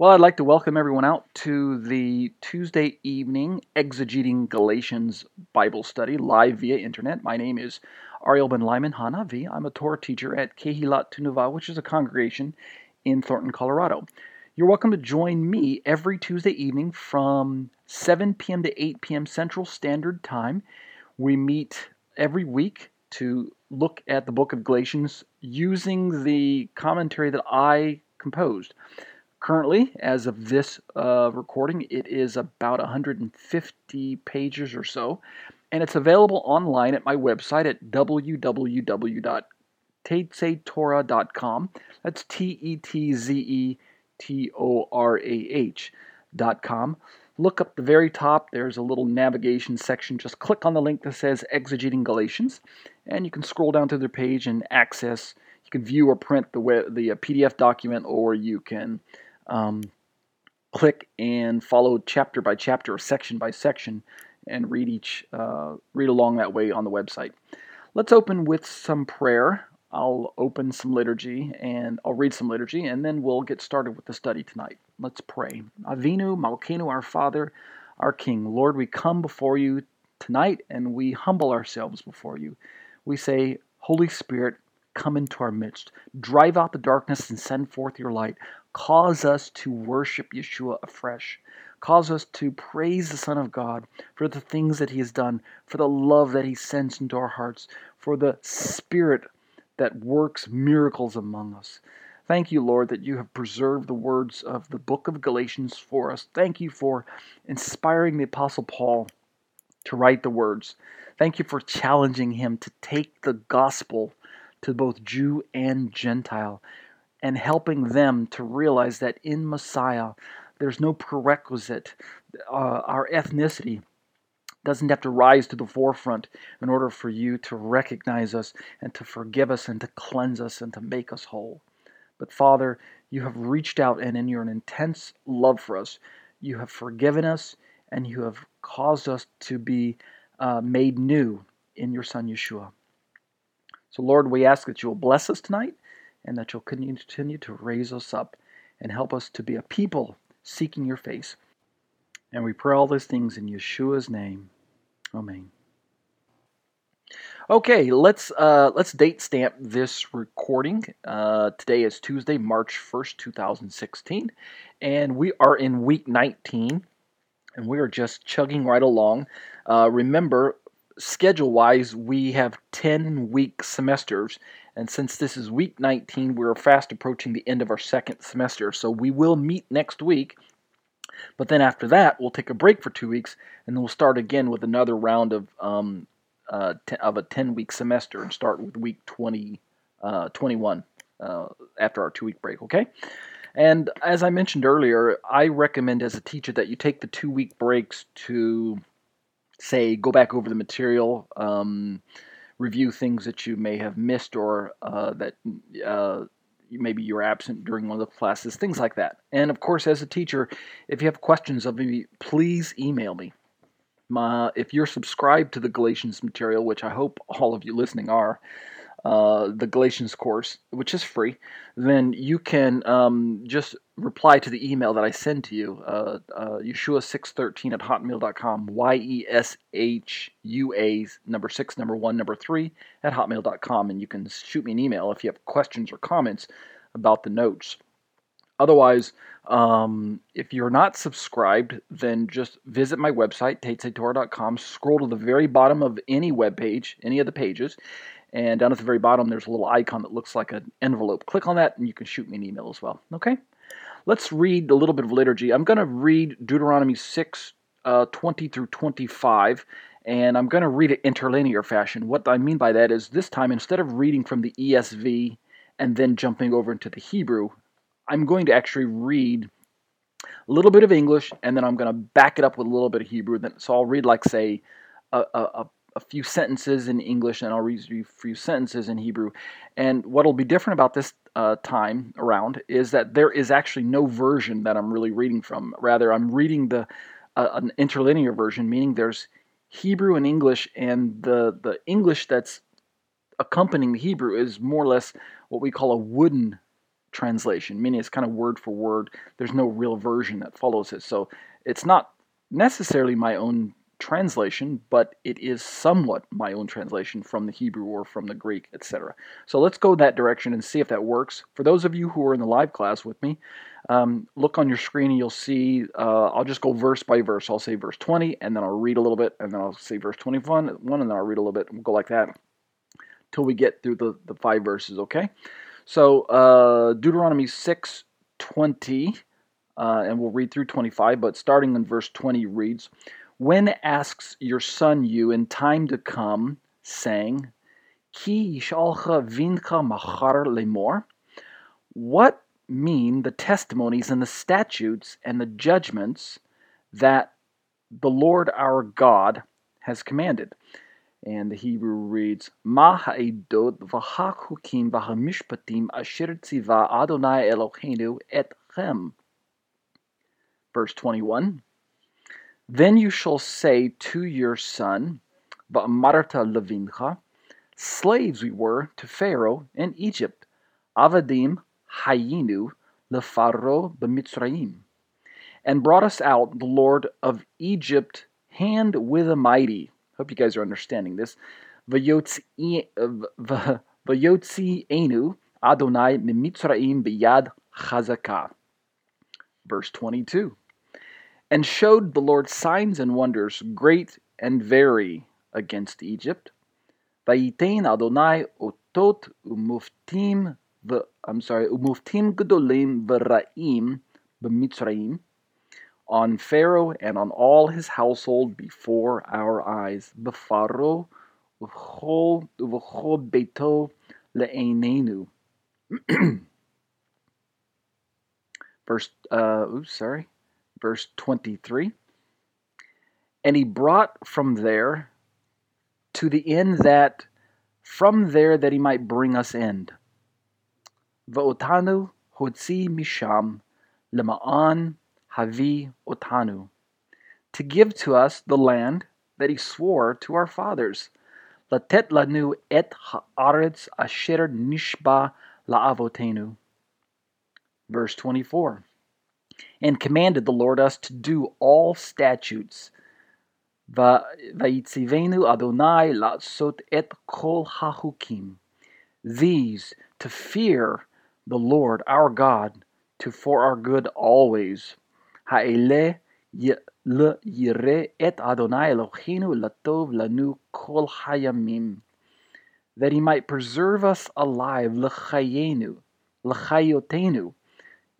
Well, I'd like to welcome everyone out to the Tuesday evening Exegeting Galatians Bible study live via internet. My name is Ariel Ben Lyman Hanavi. I'm a Torah teacher at Kehilat Tunuva, which is a congregation in Thornton, Colorado. You're welcome to join me every Tuesday evening from 7 p.m. to 8 p.m. Central Standard Time. We meet every week to look at the book of Galatians using the commentary that I composed. Currently, as of this uh, recording, it is about 150 pages or so, and it's available online at my website at www.tetzetorah.com. That's T E T Z E T O R A H.com. Look up the very top, there's a little navigation section. Just click on the link that says Exegeting Galatians, and you can scroll down to the page and access. You can view or print the, the uh, PDF document, or you can um, click and follow chapter by chapter or section by section and read each uh, read along that way on the website. Let's open with some prayer. I'll open some liturgy and I'll read some liturgy and then we'll get started with the study tonight. Let's pray. Avinu Malkeinu, our Father, our King. Lord, we come before you tonight and we humble ourselves before you. We say, Holy Spirit, come into our midst. Drive out the darkness and send forth your light. Cause us to worship Yeshua afresh. Cause us to praise the Son of God for the things that He has done, for the love that He sends into our hearts, for the Spirit that works miracles among us. Thank you, Lord, that you have preserved the words of the book of Galatians for us. Thank you for inspiring the Apostle Paul to write the words. Thank you for challenging him to take the gospel to both Jew and Gentile and helping them to realize that in Messiah there's no prerequisite. Uh, our ethnicity doesn't have to rise to the forefront in order for you to recognize us and to forgive us and to cleanse us and to make us whole. But Father, you have reached out and in your intense love for us, you have forgiven us and you have caused us to be uh, made new in your Son Yeshua. So, Lord, we ask that you will bless us tonight and that you'll continue to raise us up and help us to be a people seeking your face. And we pray all those things in Yeshua's name. Amen. Okay, let's uh, let's date stamp this recording. Uh, today is Tuesday, March first, two thousand sixteen, and we are in week nineteen, and we are just chugging right along. Uh, remember, schedule wise, we have 10 week semesters. And since this is week 19, we're fast approaching the end of our second semester. So we will meet next week. But then after that, we'll take a break for two weeks, and then we'll start again with another round of um, uh, ten, of a 10 week semester and start with week 20, uh, 21 uh, after our two week break, okay? And as I mentioned earlier, I recommend as a teacher that you take the two week breaks to say go back over the material, um, review things that you may have missed or uh, that uh, maybe you were absent during one of the classes, things like that. And of course, as a teacher, if you have questions of me, please email me. My, if you're subscribed to the Galatians material, which I hope all of you listening are, uh, the Galatians course, which is free, then you can um, just reply to the email that I send to you, uh, uh, Yeshua613 at hotmail.com, Y E S H U A, number six, number one, number three, at hotmail.com, and you can shoot me an email if you have questions or comments about the notes. Otherwise, um, if you're not subscribed, then just visit my website, tetzetorah.com. Scroll to the very bottom of any web page, any of the pages, and down at the very bottom, there's a little icon that looks like an envelope. Click on that, and you can shoot me an email as well. Okay? Let's read a little bit of liturgy. I'm going to read Deuteronomy 6, uh, 20 through 25, and I'm going to read it interlinear fashion. What I mean by that is this time, instead of reading from the ESV and then jumping over into the Hebrew, I'm going to actually read a little bit of English and then I'm going to back it up with a little bit of Hebrew. Then, So I'll read, like, say, a, a, a few sentences in English and I'll read a few sentences in Hebrew. And what'll be different about this uh, time around is that there is actually no version that I'm really reading from. Rather, I'm reading the uh, an interlinear version, meaning there's Hebrew and English, and the the English that's accompanying the Hebrew is more or less what we call a wooden translation, meaning it's kind of word for word. There's no real version that follows it. So it's not necessarily my own translation, but it is somewhat my own translation from the Hebrew or from the Greek, etc. So let's go that direction and see if that works. For those of you who are in the live class with me, um, look on your screen and you'll see, uh, I'll just go verse by verse. I'll say verse 20, and then I'll read a little bit, and then I'll say verse 21, and then I'll read a little bit, and we'll go like that till we get through the, the five verses, okay? So uh, Deuteronomy 6 20, uh, and we'll read through 25, but starting in verse 20 reads When asks your son you in time to come, saying, Ki yishalcha vincha machar lemor? What mean the testimonies and the statutes and the judgments that the Lord our God has commanded? And the Hebrew reads, Ma ha'edot v'ha'chukim v'ha'mishpatim asher tziva Adonai Eloheinu etchem. Verse 21. Then you shall say to your son, Va'amarta levincha, slaves we were to Pharaoh in Egypt, avadim hayinu lefaro b'mitzrayim, and brought us out the Lord of Egypt hand with a mighty Hope you guys are understanding this. Vayotzi enu Adonai mimitzraim biyad chazakah. Verse 22. And showed the Lord signs and wonders great and very against Egypt. Vayitain Adonai otot umuftim I'm sorry, umuftim gedolim v'ra'im b'mitzrayim on Pharaoh and on all his household before our eyes. Befaro v'chol beito le'einenu. Verse, uh, oops, sorry, verse 23. And he brought from there to the end that from there that he might bring us end. Va'otanu hotzi misham lema'an Havi Otanu, to give to us the land that he swore to our fathers. Latet lanu et haaretz asher nishba laavotenu. Verse 24 and commanded the Lord us to do all statutes. Vaitzivenu Adonai latzot et kol hahukim. These to fear the Lord our God to for our good always. Ha'ele le yire et Adonai Eloheinu latov lanu kol hayamim. That he might preserve us alive l'chayenu l'chayotenu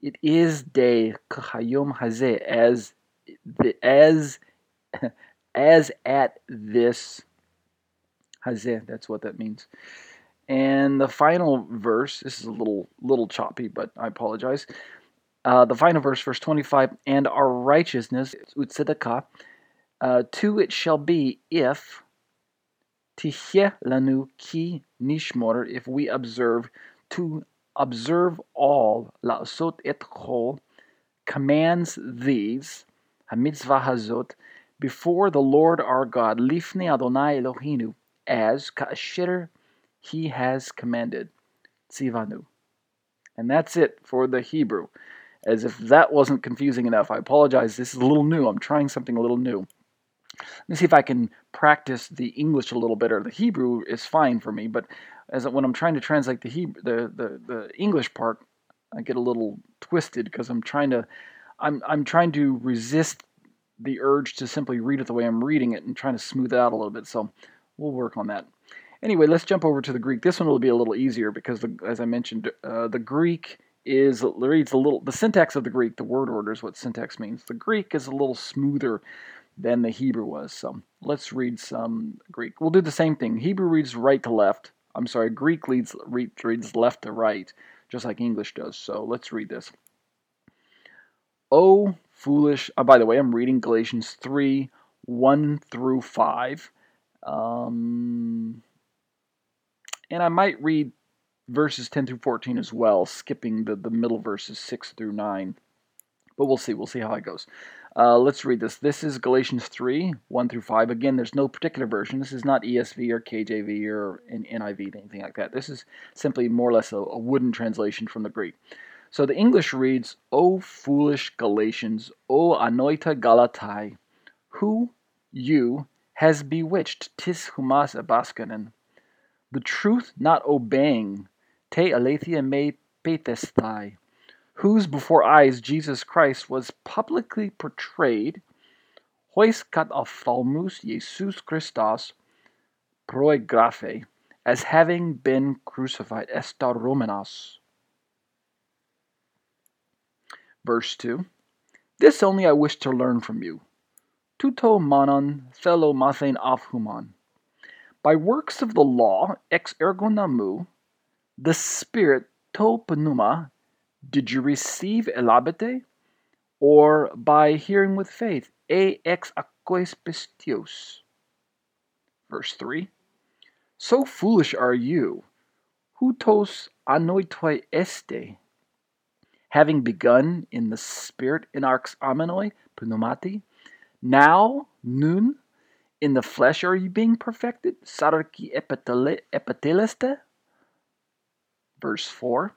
it is day hayom hazeh as the as as at this hazeh. That's what that means. And the final verse. This is a little little choppy, but I apologize. Uh, the final verse, verse twenty-five, and our righteousness utzedakah, uh, to it shall be if tihyeh lanu ki nishmor, if we observe to observe all, la'asot et chol, commands these, hamitzvah hazot, before the Lord our God, lifnei Adonai Elohinu, as ka'asher he has commanded. Tzivanu. And that's it for the Hebrew. As if that wasn't confusing enough. I apologize. This is a little new. I'm trying something a little new. Let me see if I can practice the English a little better. The Hebrew is fine for me, but as when I'm trying to translate the Hebrew, the, the, the English part, I get a little twisted because I'm trying to I'm I'm trying to resist the urge to simply read it the way I'm reading it and trying to smooth it out a little bit. So we'll work on that. Anyway, let's jump over to the Greek. This one will be a little easier because, the, as I mentioned, uh, the Greek is reads a little. The syntax of the Greek, the word order is what syntax means. The Greek is a little smoother than the Hebrew was. So let's read some Greek. We'll do the same thing. Hebrew reads right to left. I'm sorry, Greek reads, reads left to right, just like English does. So let's read this. Oh, foolish. Oh, by the way, I'm reading Galatians 3 1 through 5. Um, and I might read verses 10 through 14 as well, skipping the, the middle verses 6 through 9. But we'll see. We'll see how it goes. Uh, let's read this. This is Galatians 3 1 through 5. Again, there's no particular version. This is not ESV or KJV or NIV, anything like that. This is simply more or less a, a wooden translation from the Greek. So the English reads, O foolish Galatians, O anoita Galatai, who, you, has bewitched tis humas abaskanen the truth not obeying, te aletheia me pathestai, whose before eyes Jesus Christ was publicly portrayed, hois kat ophthalmus Jesus Christos proegraphe, as having been crucified, estar Romanos. Verse 2 This only I wish to learn from you. Tuto manon thelo mathen afhuman by works of the law, ex ergo namu, the Spirit to pneuma, did you receive elabete? Or by hearing with faith, e ex aques pistios? Verse 3 So foolish are you, hutos anoitoi este, having begun in the Spirit in arx amenoi pneumati, now, nun, in the flesh are you being perfected? Sarki epiteleste? Verse 4.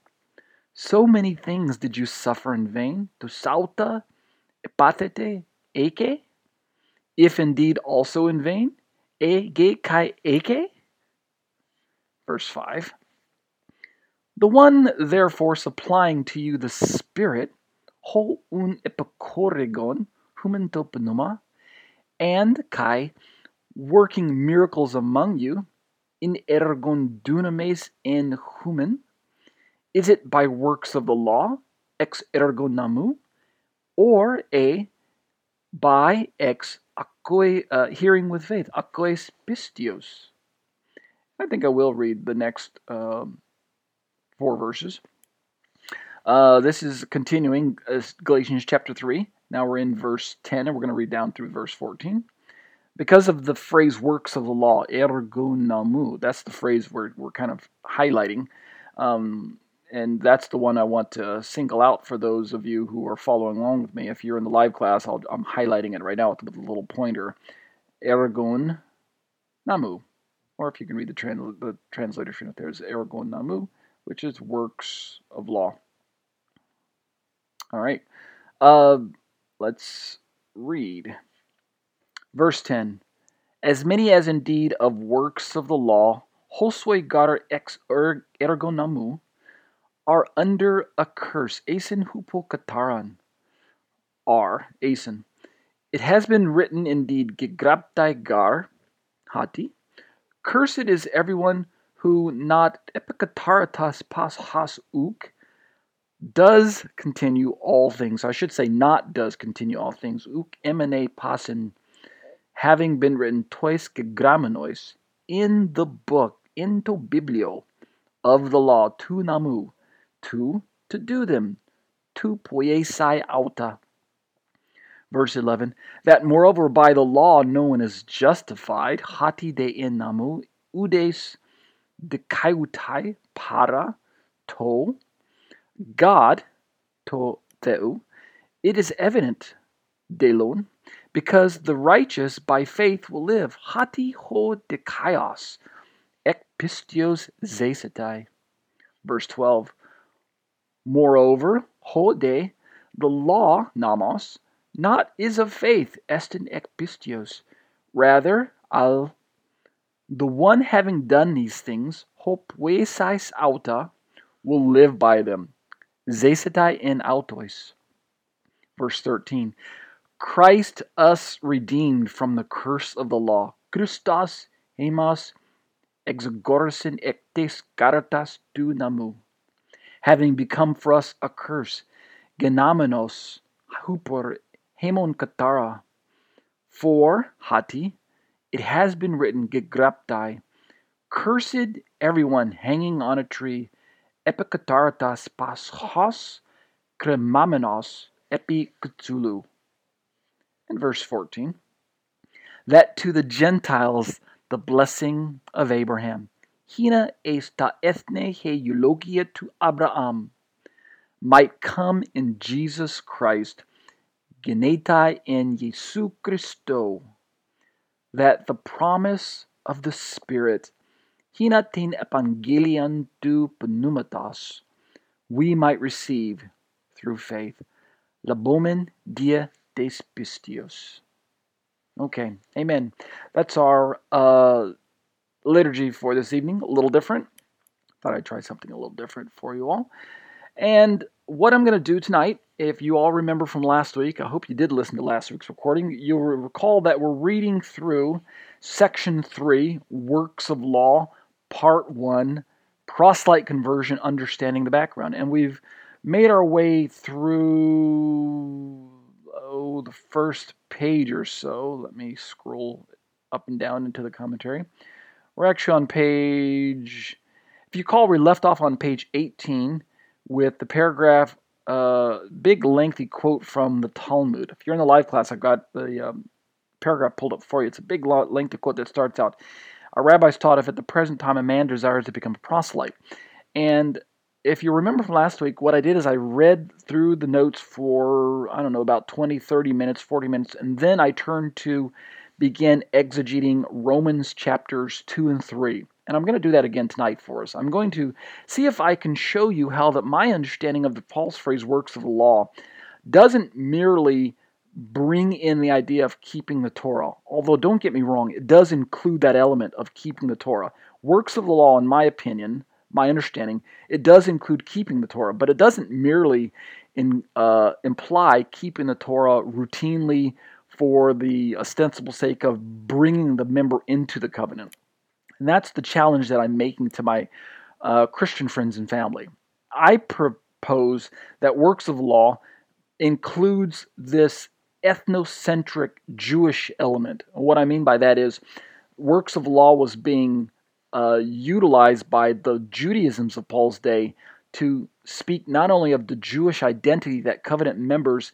So many things did you suffer in vain, to sauta, epatete, eke? If indeed also in vain, ege kai eke? Verse 5. The one therefore supplying to you the Spirit, ho un epicoregon, humentopenuma, and kai working miracles among you, in ergon dunames en human? Is it by works of the law, ex ergo namu, or a by ex akoi, uh, hearing with faith, akois pistios? I think I will read the next um, four verses. Uh, this is continuing uh, Galatians chapter 3. Now we're in verse 10, and we're going to read down through verse 14 because of the phrase works of the law, ergo namu, that's the phrase we're, we're kind of highlighting. Um, and that's the one I want to single out for those of you who are following along with me. If you're in the live class, i am highlighting it right now with a little pointer. Ergon namu. Or if you can read the, trans- the translation there, is ergon namu, which is works of law. All right. Uh, let's read. Verse 10 As many as indeed of works of the law, hosoi gar ex er, ergo namu, are under a curse. Asin hupo kataran. Are, asen. It has been written indeed, gegrabtai gar, hati. Cursed is everyone who not epikataratas pas has uk, does continue all things. I should say not does continue all things. Uk emene pasin having been written tois gegramenos in the book, into biblio, of the law, to namu, to, to do them, to poiesai auta. Verse 11, that moreover by the law no one is justified, hati de in namu, udes de kaiutai para, to, God, to theu, it is evident, delon, because the righteous by faith will live. Hati ho de kaios, ek pistios zesetai. Verse 12. Moreover, hode, the law, namos, not is of faith, estin ek pistios. Rather, al the one having done these things, hope vesais auta, will live by them. Zesetai in autois. Verse 13. Christ us redeemed from the curse of the law. Christos hemos exagorsin ectes karatas tu namu. Having become for us a curse, genomenos hupor hemon katara. For, hati, it has been written, gegraptai, cursed everyone hanging on a tree, epikataratas paschos kremamenos epikutsulu. And verse 14, that to the Gentiles the blessing of Abraham. Hina esta ethne he eulogia to Abraham might come in Jesus Christ, genetai in Jesu Christo, that the promise of the Spirit, hinatin evangelion tu pneumatos, we might receive through faith. Labomen dia des pistios. Okay, amen. That's our uh, liturgy for this evening. A little different. Thought I'd try something a little different for you all. And what I'm going to do tonight, if you all remember from last week, I hope you did listen to last week's recording, you'll recall that we're reading through section 3, Works of Law, part 1, Proselyte Conversion, Understanding the Background. And we've made our way through oh, the first page or so. Let me scroll up and down into the commentary. We're actually on page, if you call, we left off on page 18 with the paragraph, uh, big lengthy quote from the Talmud. If you're in the live class, I've got the um, paragraph pulled up for you. It's a big lengthy quote that starts out Our rabbis taught if at the present time a man desires to become a proselyte. And if you remember from last week, what I did is I read through the notes for, I don't know, about 20, 30 minutes, 40 minutes, and then I turned to begin exegeting Romans chapters 2 and 3. And I'm going to do that again tonight for us. I'm going to see if I can show you how that my understanding of the Paul's phrase works of the law doesn't merely bring in the idea of keeping the Torah. Although, don't get me wrong, it does include that element of keeping the Torah. Works of the law, in my opinion, my understanding, it does include keeping the Torah, but it doesn't merely in, uh, imply keeping the Torah routinely for the ostensible sake of bringing the member into the covenant. And that's the challenge that I'm making to my uh, Christian friends and family. I propose that works of law includes this ethnocentric Jewish element. What I mean by that is works of law was being uh, utilized by the Judaisms of Paul's day to speak not only of the Jewish identity that covenant members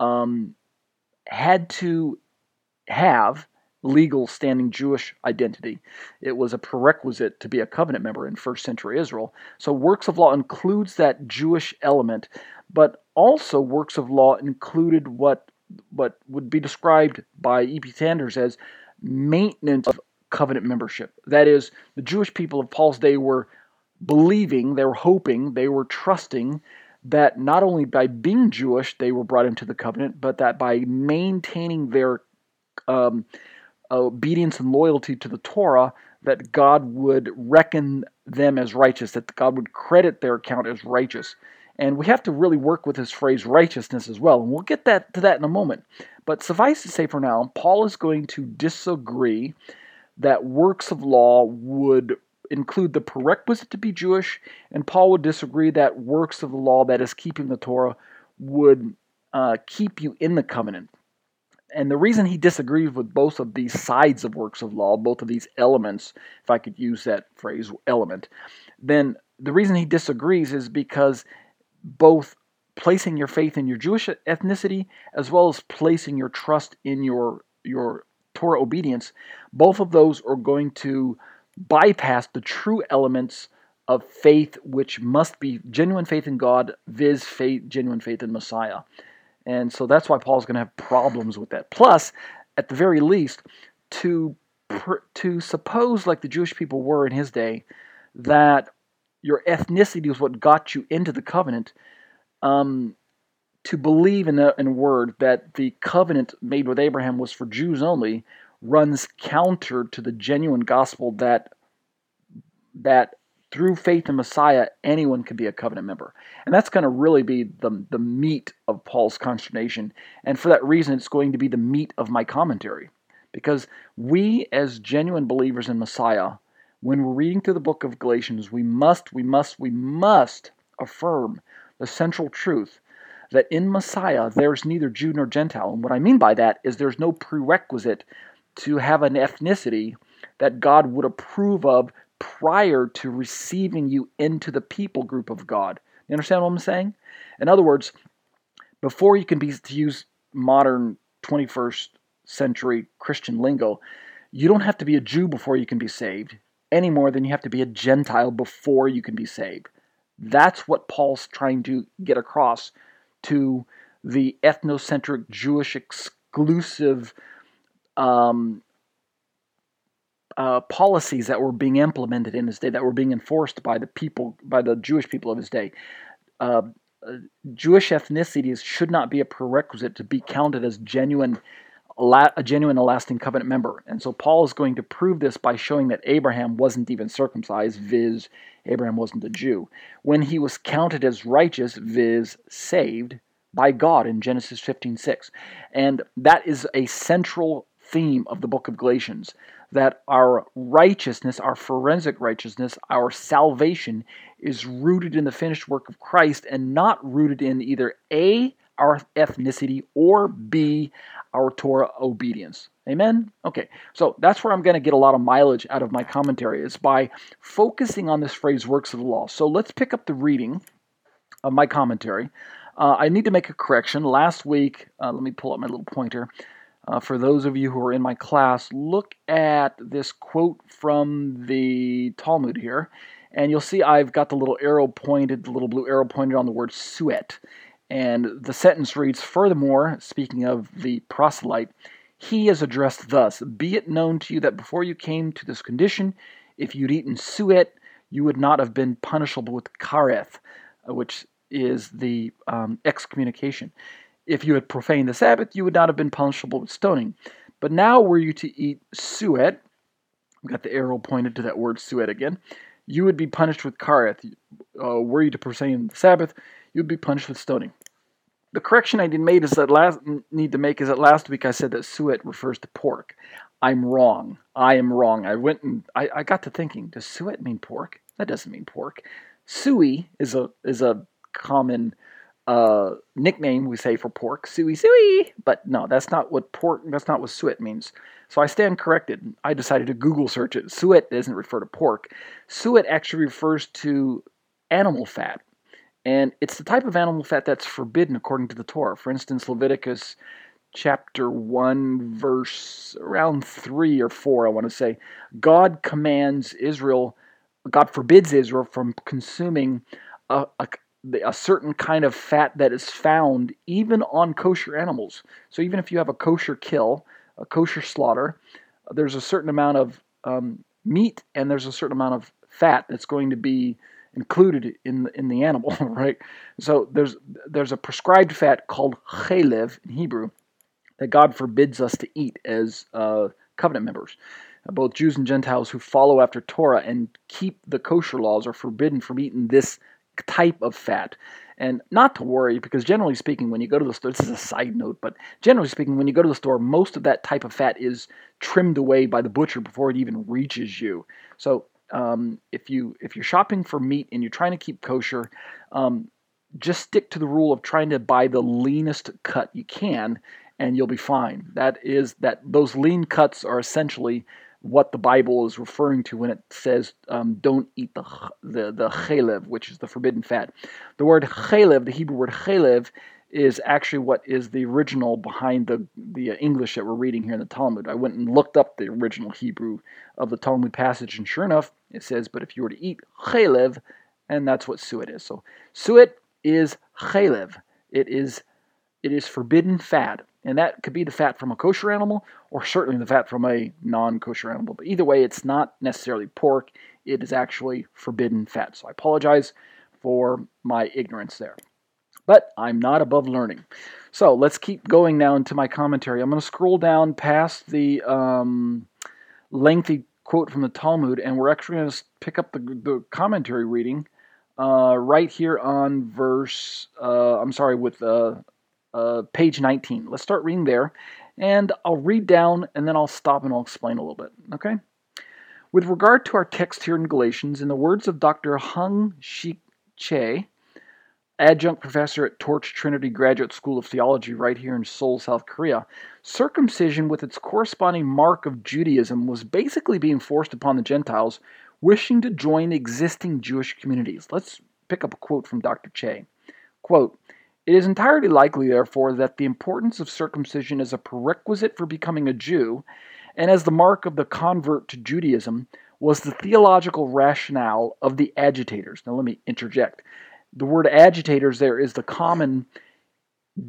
um, had to have legal standing Jewish identity. It was a prerequisite to be a covenant member in first century Israel. So works of law includes that Jewish element, but also works of law included what what would be described by E.P. Sanders as maintenance of covenant membership. That is, the Jewish people of Paul's day were believing, they were hoping, they were trusting that not only by being Jewish they were brought into the covenant, but that by maintaining their um, obedience and loyalty to the Torah, that God would reckon them as righteous, that God would credit their account as righteous. And we have to really work with this phrase righteousness as well. And we'll get that to that in a moment. But suffice to say for now, Paul is going to disagree that works of law would include the prerequisite to be Jewish, and Paul would disagree that works of the law, that is, keeping the Torah, would uh, keep you in the covenant. And the reason he disagrees with both of these sides of works of law, both of these elements, if I could use that phrase, element, then the reason he disagrees is because both placing your faith in your Jewish ethnicity as well as placing your trust in your your Torah obedience, both of those are going to bypass the true elements of faith, which must be genuine faith in God, viz., faith, genuine faith in Messiah. And so that's why Paul's going to have problems with that. Plus, at the very least, to to suppose, like the Jewish people were in his day, that your ethnicity was what got you into the covenant, um, to believe in a, in a word that the covenant made with Abraham was for Jews only runs counter to the genuine gospel that that through faith in Messiah anyone can be a covenant member. And that's going to really be the the meat of Paul's consternation. And for that reason it's going to be the meat of my commentary. Because we as genuine believers in Messiah, when we're reading through the book of Galatians, we must we must we must affirm the central truth that in Messiah there's neither Jew nor Gentile. And what I mean by that is there's no prerequisite to have an ethnicity that God would approve of prior to receiving you into the people group of God. You understand what I'm saying? In other words, before you can be to use modern 21st century Christian lingo, you don't have to be a Jew before you can be saved any more than you have to be a Gentile before you can be saved. That's what Paul's trying to get across to the ethnocentric Jewish exclusive um, uh, policies that were being implemented in his day, that were being enforced by the people, by the Jewish people of his day. Uh, uh, Jewish ethnicities should not be a prerequisite to be counted as genuine, a genuine, a lasting covenant member. And so Paul is going to prove this by showing that Abraham wasn't even circumcised, viz., Abraham wasn't a Jew. When he was counted as righteous, viz., saved by God in Genesis 15:6. And that is a central theme of the book of Galatians that our righteousness, our forensic righteousness, our salvation is rooted in the finished work of Christ and not rooted in either A, our ethnicity, or B, our Torah obedience. Amen? Okay, so that's where I'm going to get a lot of mileage out of my commentary, is by focusing on this phrase works of the law. So let's pick up the reading of my commentary. Uh, I need to make a correction. Last week, uh, let me pull up my little pointer. Uh, for those of you who are in my class, look at this quote from the Talmud here, and you'll see I've got the little arrow pointed, the little blue arrow pointed on the word suet. And the sentence reads, Furthermore, speaking of the proselyte, he is addressed thus Be it known to you that before you came to this condition, if you'd eaten suet, you would not have been punishable with kareth, uh, which is the um, excommunication. If you had profaned the Sabbath, you would not have been punishable with stoning. But now, were you to eat suet, I've got the arrow pointed to that word suet again, you would be punished with kareth. Uh, were you to profane the Sabbath, you would be punished with stoning. The correction I didn't made is that last need to make is that last week I said that suet refers to pork. I'm wrong. I am wrong. I went and I, I got to thinking, does suet mean pork? That doesn't mean pork. Suey is a is a common uh, nickname we say for pork, suey suey. But no, that's not what pork. That's not what suet means. So I stand corrected. I decided to Google search it. Suet doesn't refer to pork. Suet actually refers to animal fat, and it's the type of animal fat that's forbidden according to the Torah. For instance, Leviticus chapter 1 verse around 3 or 4 I want to say God commands Israel God forbids Israel from consuming a, a, a certain kind of fat that is found even on kosher animals. So even if you have a kosher kill, a kosher slaughter, there's a certain amount of um, meat and there's a certain amount of fat that's going to be included in the, in the animal, right? So there's there's a prescribed fat called chalev in Hebrew that God forbids us to eat as uh, covenant members. Both Jews and Gentiles who follow after Torah and keep the kosher laws are forbidden from eating this type of fat. And not to worry, because generally speaking, when you go to the store, this is a side note, but generally speaking, when you go to the store, most of that type of fat is trimmed away by the butcher before it even reaches you. So um, if you if you're shopping for meat and you're trying to keep kosher, um, just stick to the rule of trying to buy the leanest cut you can, and you'll be fine. That is that those lean cuts are essentially what the Bible is referring to when it says um, don't eat the the the chalev, which is the forbidden fat. The word chalev, the Hebrew word chalev, is actually what is the original behind the the English that we're reading here in the Talmud. I went and looked up the original Hebrew of the Talmud passage, and sure enough, it says, "But if you were to eat chalev," and that's what suet is. So suet is chalev. It is it is forbidden fat. And that could be the fat from a kosher animal or certainly the fat from a non kosher animal. But either way, it's not necessarily pork, it is actually forbidden fat. So I apologize for my ignorance there. But I'm not above learning. So let's keep going now into my commentary. I'm going to scroll down past the um, lengthy quote from the Talmud, and we're actually going to pick up the, the commentary reading uh, right here on verse, uh, I'm sorry, with uh, uh, page 19. Let's start reading there, and I'll read down, and then I'll stop and I'll explain a little bit, okay? With regard to our text here in Galatians, in the words of Dr. Hung Shik Che, adjunct professor at Torch Trinity Graduate School of Theology right here in Seoul, South Korea, circumcision with its corresponding mark of Judaism was basically being forced upon the Gentiles wishing to join existing Jewish communities. Let's pick up a quote from Dr. Che. Quote, it is entirely likely, therefore, that the importance of circumcision as a prerequisite for becoming a Jew and as the mark of the convert to Judaism was the theological rationale of the agitators. Now, let me interject. The word agitators there is the common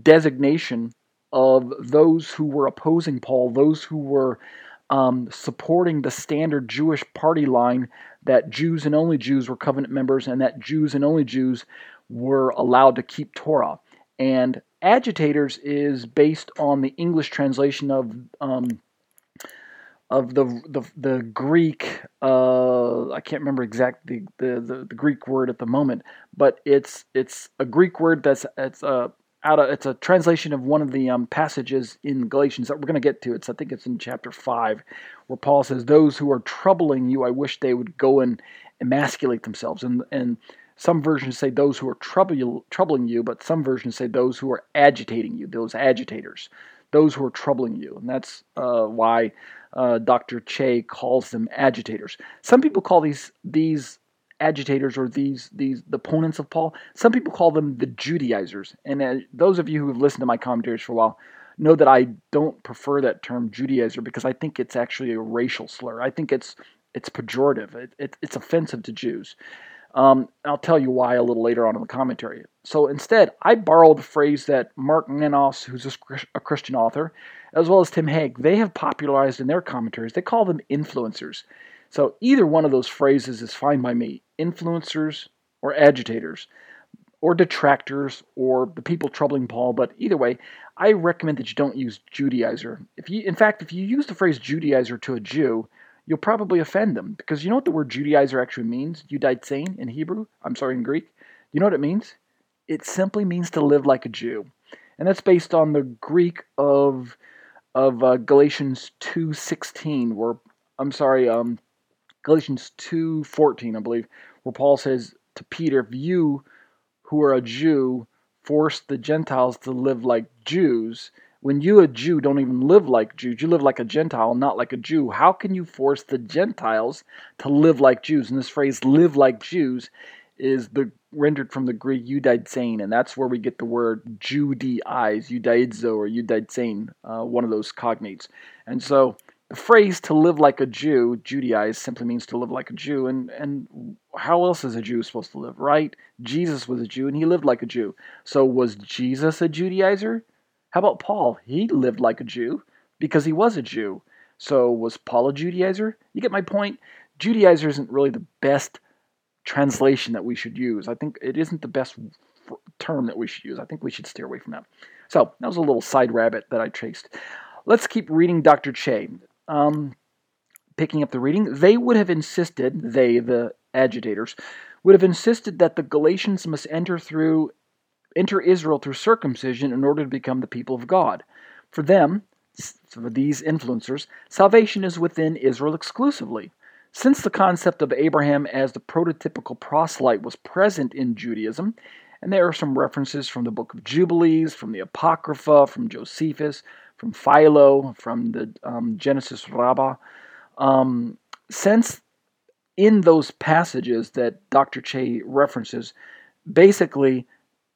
designation of those who were opposing Paul, those who were um, supporting the standard Jewish party line that Jews and only Jews were covenant members and that Jews and only Jews were allowed to keep Torah. And agitators is based on the English translation of um, of the the, the Greek. Uh, I can't remember exactly the, the, the, Greek word at the moment, but it's it's a Greek word that's it's a out of it's a translation of one of the um, passages in Galatians that we're going to get to. It's I think it's in chapter five, where Paul says, "Those who are troubling you, I wish they would go and emasculate themselves." And and some versions say those who are trouble, troubling you, but some versions say those who are agitating you, those agitators, those who are troubling you. And that's uh, why uh, Dr. Che calls them agitators. Some people call these these agitators or these these the opponents of Paul. Some people call them the Judaizers. And uh, those of you who have listened to my commentaries for a while know that I don't prefer that term Judaizer because I think it's actually a racial slur. I think it's it's pejorative. It, it, it's offensive to Jews. Um, I'll tell you why a little later on in the commentary. So instead, I borrowed the phrase that Mark Nanos, who's a, Christian author, as well as Tim Hegg, they have popularized in their commentaries. They call them influencers. So either one of those phrases is fine by me influencers or agitators or detractors or the people troubling Paul. But either way, I recommend that you don't use Judaizer. If you, in fact, if you use the phrase Judaizer to a Jew, you'll probably offend them because you know what the word Judaizer actually means? Judaizane in Hebrew. I'm sorry, in Greek. You know what it means? It simply means to live like a Jew, and that's based on the Greek of of uh, Galatians two sixteen, where I'm sorry, um, Galatians two fourteen, I believe, where Paul says to Peter, "If you, who are a Jew, force the Gentiles to live like Jews." When you, a Jew, don't even live like Jews, you live like a Gentile, not like a Jew, how can you force the Gentiles to live like Jews? And this phrase, live like Jews, is the rendered from the Greek eudaizein, and that's where we get the word Judaize, eudaizo or eudaizein, uh, one of those cognates. And so the phrase to live like a Jew, Judaize, simply means to live like a Jew. And, and how else is a Jew supposed to live, right? Jesus was a Jew and he lived like a Jew. So was Jesus a Judaizer? How about Paul? He lived like a Jew because he was a Jew. So was Paul a Judaizer? You get my point? Judaizer isn't really the best translation that we should use. I think it isn't the best term that we should use. I think we should steer away from that. So that was a little side rabbit that I chased. Let's keep reading Dr. Che. Um, picking up the reading, they would have insisted, they, the agitators, would have insisted that the Galatians must enter through enter Israel through circumcision in order to become the people of God. For them, for these influencers, salvation is within Israel exclusively. Since the concept of Abraham as the prototypical proselyte was present in Judaism, and there are some references from the book of Jubilees, from the Apocrypha, from Josephus, from Philo, from the um, Genesis Rabbah. Um, since in those passages that Dr. Che references, basically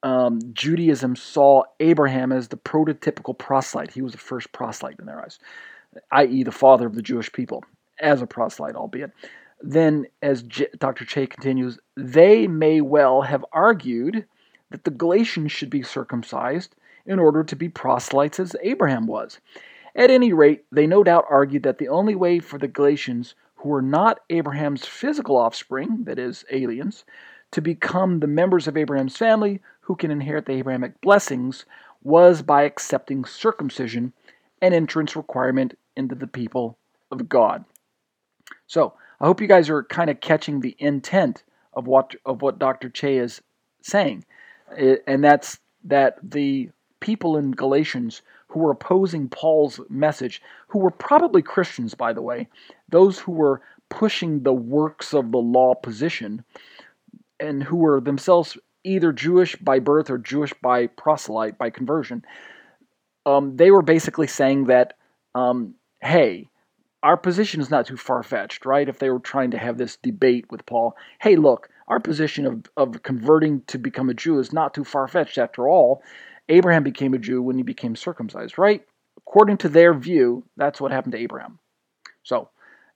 um, Judaism saw Abraham as the prototypical proselyte. He was the first proselyte in their eyes, i.e., the father of the Jewish people, as a proselyte, albeit. Then, as J- Dr. Che continues, they may well have argued that the Galatians should be circumcised in order to be proselytes as Abraham was. At any rate, they no doubt argued that the only way for the Galatians, who were not Abraham's physical offspring, that is, aliens, to become the members of Abraham's family who can inherit the Abrahamic blessings was by accepting circumcision, an entrance requirement into the people of God. So, I hope you guys are kind of catching the intent of what of what Dr. Che is saying, and that's that the people in Galatians who were opposing Paul's message, who were probably Christians, by the way, those who were pushing the works of the law position, and who were themselves either Jewish by birth or Jewish by proselyte, by conversion, um, they were basically saying that, um, hey, our position is not too far fetched, right? If they were trying to have this debate with Paul, hey, look, our position of, of converting to become a Jew is not too far fetched after all. Abraham became a Jew when he became circumcised, right? According to their view, that's what happened to Abraham. So,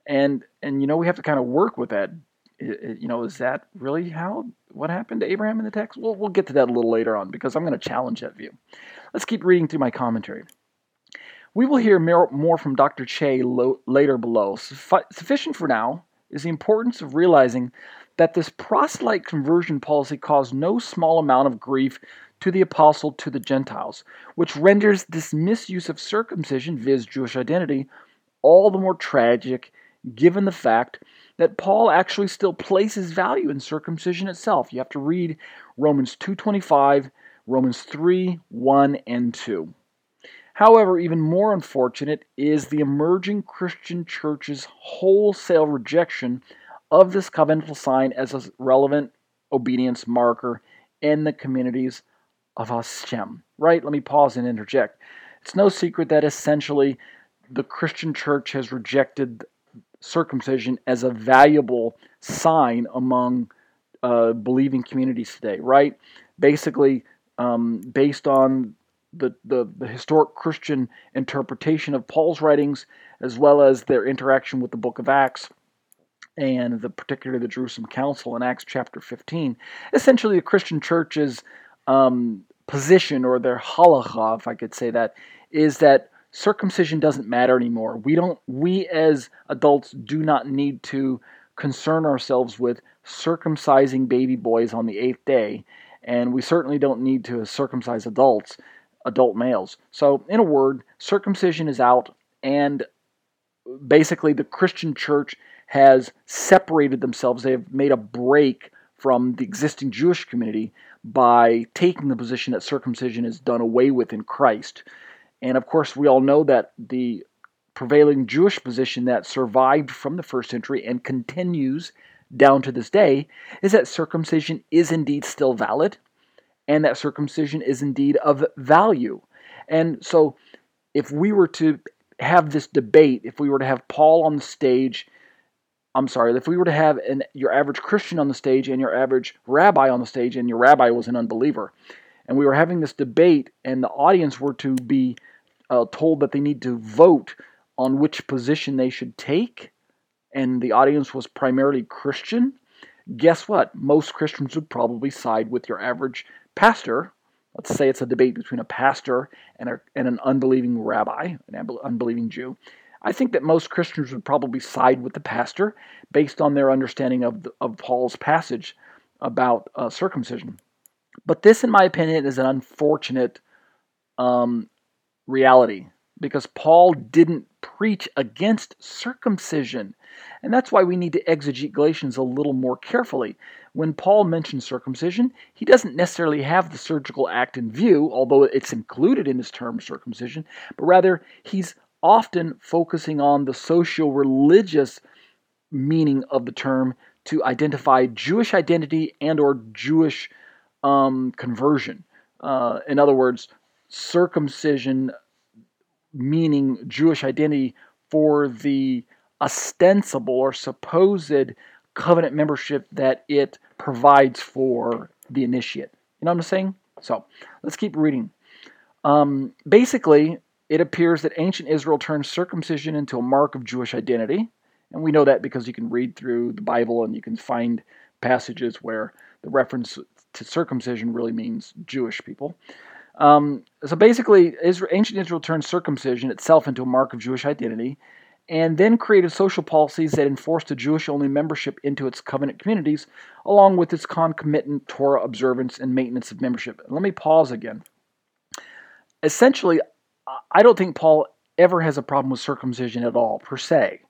and and you know we have to kind of work with that. You know, is that really how what happened to Abraham in the text? Well, we'll get to that a little later on because I'm going to challenge that view. Let's keep reading through my commentary. We will hear more from Dr. Che later below. Sufficient for now is the importance of realizing that this proselyte conversion policy caused no small amount of grief to the apostle to the Gentiles, which renders this misuse of circumcision, viz., Jewish identity, all the more tragic given the fact that Paul actually still places value in circumcision itself. You have to read Romans 2:25, Romans 3, 1 and 2. However, even more unfortunate is the emerging Christian church's wholesale rejection of this covenantal sign as a relevant obedience marker in the communities of Hashem. Right? Let me pause and interject. It's no secret that essentially the Christian church has rejected circumcision as a valuable sign among uh, believing communities today, right? Basically, um, based on the, the, the historic Christian interpretation of Paul's writings, as well as their interaction with the book of Acts and the particularly the Jerusalem Council in Acts chapter 15. Essentially, the Christian church's um, position or their halacha, if I could say that, is that circumcision doesn't matter anymore. We don't. We as adults do not need to concern ourselves with circumcising baby boys on the eighth day, and we certainly don't need to circumcise adults adult males. So, in a word, circumcision is out, and basically the Christian church has separated themselves. They have made a break from the existing Jewish community by taking the position that circumcision is done away with in Christ. And of course, we all know that the prevailing Jewish position that survived from the first century and continues down to this day is that circumcision is indeed still valid and that circumcision is indeed of value. And so, if we were to have this debate, if we were to have Paul on the stage, I'm sorry, if we were to have an, your average Christian on the stage and your average rabbi on the stage, and your rabbi was an unbeliever, and we were having this debate, and the audience were to be uh, told that they need to vote on which position they should take, and the audience was primarily Christian, guess what? Most Christians would probably side with your average pastor, let's say it's a debate between a pastor and, a, and an unbelieving rabbi, an unbelieving Jew, I think that most Christians would probably side with the pastor based on their understanding of, the, of Paul's passage about uh, circumcision. But this, in my opinion, is an unfortunate um, reality because Paul didn't preach against circumcision. And that's why we need to exegete Galatians a little more carefully. When Paul mentions circumcision, he doesn't necessarily have the surgical act in view, although it's included in his term circumcision, but rather he's often focusing on the social religious meaning of the term to identify Jewish identity and or Jewish um, conversion. Uh, in other words, circumcision meaning Jewish identity for the ostensible or supposed covenant membership that it provides for the initiate. You know what I'm saying? So let's keep reading. Um, basically, it appears that ancient Israel turned circumcision into a mark of Jewish identity. And we know that because you can read through the Bible and you can find passages where the reference to circumcision really means Jewish people. Um, so basically, Israel, ancient Israel turned circumcision itself into a mark of Jewish identity and then created social policies that enforced a Jewish only membership into its covenant communities, along with its concomitant Torah observance and maintenance of membership. Let me pause again. Essentially, I don't think Paul ever has a problem with circumcision at all, per se.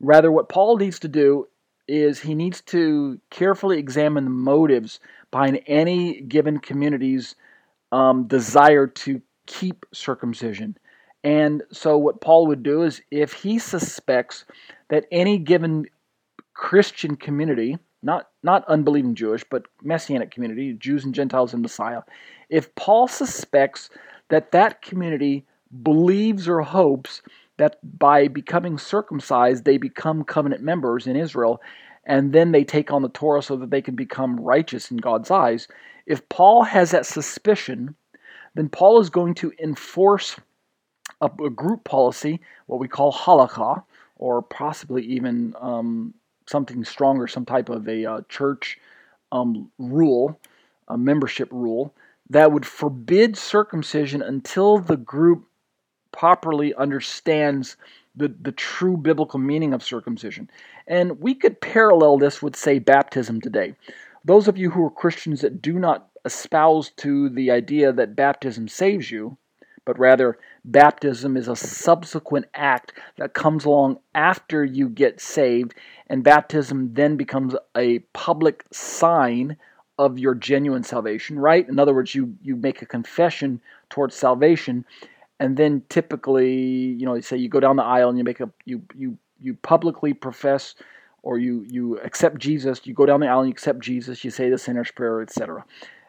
Rather, what Paul needs to do is he needs to carefully examine the motives behind any given community's um, desire to keep circumcision. And so, what Paul would do is if he suspects that any given Christian community, not, not unbelieving Jewish, but Messianic community, Jews and Gentiles in Messiah, if Paul suspects that that community believes or hopes that by becoming circumcised, they become covenant members in Israel, and then they take on the Torah so that they can become righteous in God's eyes. If Paul has that suspicion, then Paul is going to enforce a, a group policy, what we call halakha, or possibly even um, something stronger, some type of a uh, church um, rule, a membership rule, that would forbid circumcision until the group properly understands the, the true biblical meaning of circumcision. And we could parallel this with, say, baptism today. Those of you who are Christians that do not espouse to the idea that baptism saves you, but rather baptism is a subsequent act that comes along after you get saved, and baptism then becomes a public sign of your genuine salvation, right? In other words, you, you make a confession towards salvation, and then typically, you know, say you go down the aisle and you make a you you you publicly profess or you you accept Jesus, you go down the aisle and you accept Jesus, you say the sinner's prayer, etc.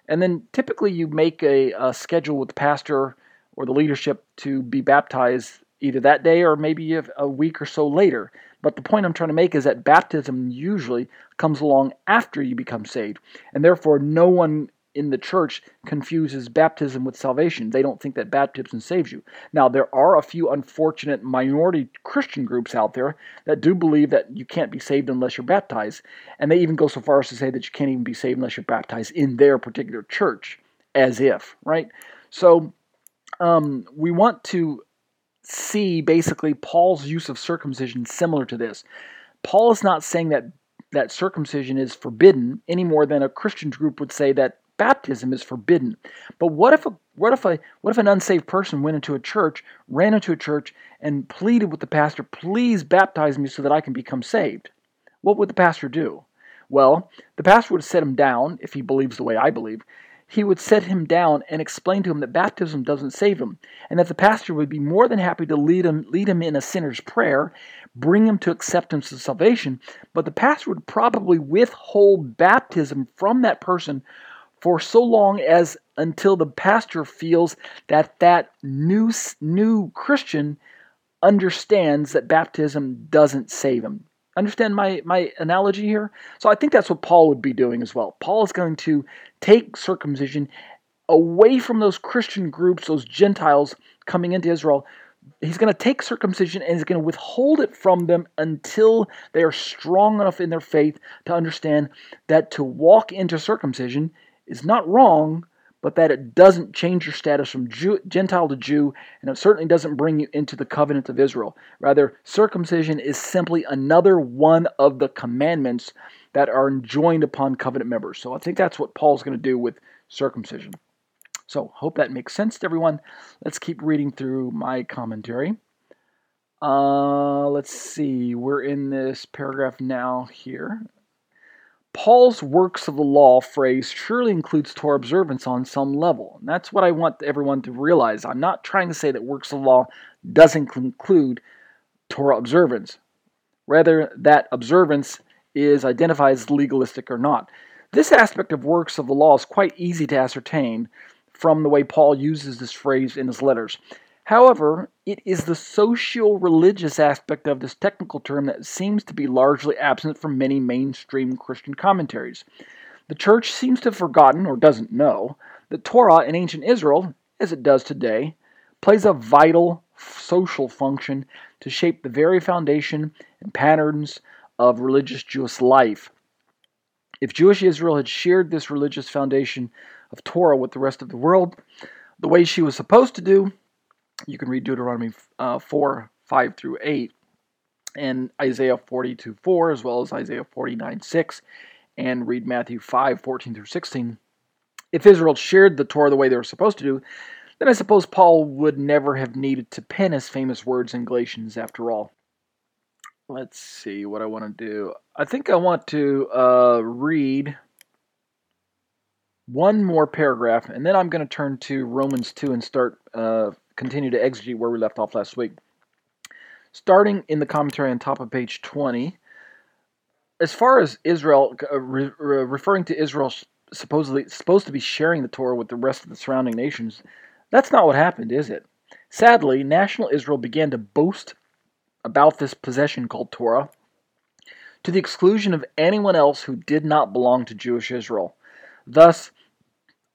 And then typically you make a, a schedule with the pastor or the leadership to be baptized either that day or maybe a week or so later. But the point I'm trying to make is that baptism usually comes along after you become saved, and therefore no one in the church confuses baptism with salvation. They don't think that baptism saves you. Now, there are a few unfortunate minority Christian groups out there that do believe that you can't be saved unless you're baptized. And they even go so far as to say that you can't even be saved unless you're baptized in their particular church, as if, right? So, um, we want to see basically Paul's use of circumcision similar to this. Paul is not saying that that circumcision is forbidden any more than a Christian group would say that baptism is forbidden. But what if a what if a what if an unsaved person went into a church, ran into a church, and pleaded with the pastor, "Please baptize me so that I can become saved"? What would the pastor do? Well, the pastor would set him down if he believes the way I believe. He would set him down and explain to him that baptism doesn't save him, and that the pastor would be more than happy to lead him lead him in a sinner's prayer, bring him to acceptance of salvation, but the pastor would probably withhold baptism from that person for so long as until the pastor feels that that new new Christian understands that baptism doesn't save him. Understand my, my analogy here? So I think that's what Paul would be doing as well. Paul is going to take circumcision away from those Christian groups, those Gentiles coming into Israel. He's going to take circumcision and he's going to withhold it from them until they are strong enough in their faith to understand that to walk into circumcision is not wrong, but that it doesn't change your status from Jew, Gentile to Jew, and it certainly doesn't bring you into the covenant of Israel. Rather, circumcision is simply another one of the commandments that are enjoined upon covenant members. So I think that's what Paul's going to do with circumcision. So, hope that makes sense to everyone. Let's keep reading through my commentary. Uh, let's see, we're in this paragraph now here. Paul's works of the law phrase surely includes Torah observance on some level. And that's what I want everyone to realize. I'm not trying to say that works of the law doesn't include Torah observance. Rather, that observance is identified as legalistic or not. This aspect of works of the law is quite easy to ascertain from the way Paul uses this phrase in his letters. However, it is the socio religious aspect of this technical term that seems to be largely absent from many mainstream Christian commentaries. The church seems to have forgotten, or doesn't know, that Torah in ancient Israel, as it does today, plays a vital social function to shape the very foundation and patterns of religious Jewish life. If Jewish Israel had shared this religious foundation of Torah with the rest of the world, the way she was supposed to do, you can read Deuteronomy uh, 4 5 through 8 and Isaiah 42 4, as well as Isaiah 49 6, and read Matthew 5 14 through 16. If Israel shared the Torah the way they were supposed to do, then I suppose Paul would never have needed to pen his famous words in Galatians after all. Let's see what I want to do. I think I want to uh, read one more paragraph, and then I'm going to turn to Romans 2 and start uh, continue to exegete where we left off last week. Starting in the commentary on top of page 20, as far as Israel, uh, re- referring to Israel supposedly supposed to be sharing the Torah with the rest of the surrounding nations, that's not what happened, is it? Sadly, national Israel began to boast about this possession called Torah to the exclusion of anyone else who did not belong to Jewish Israel. Thus,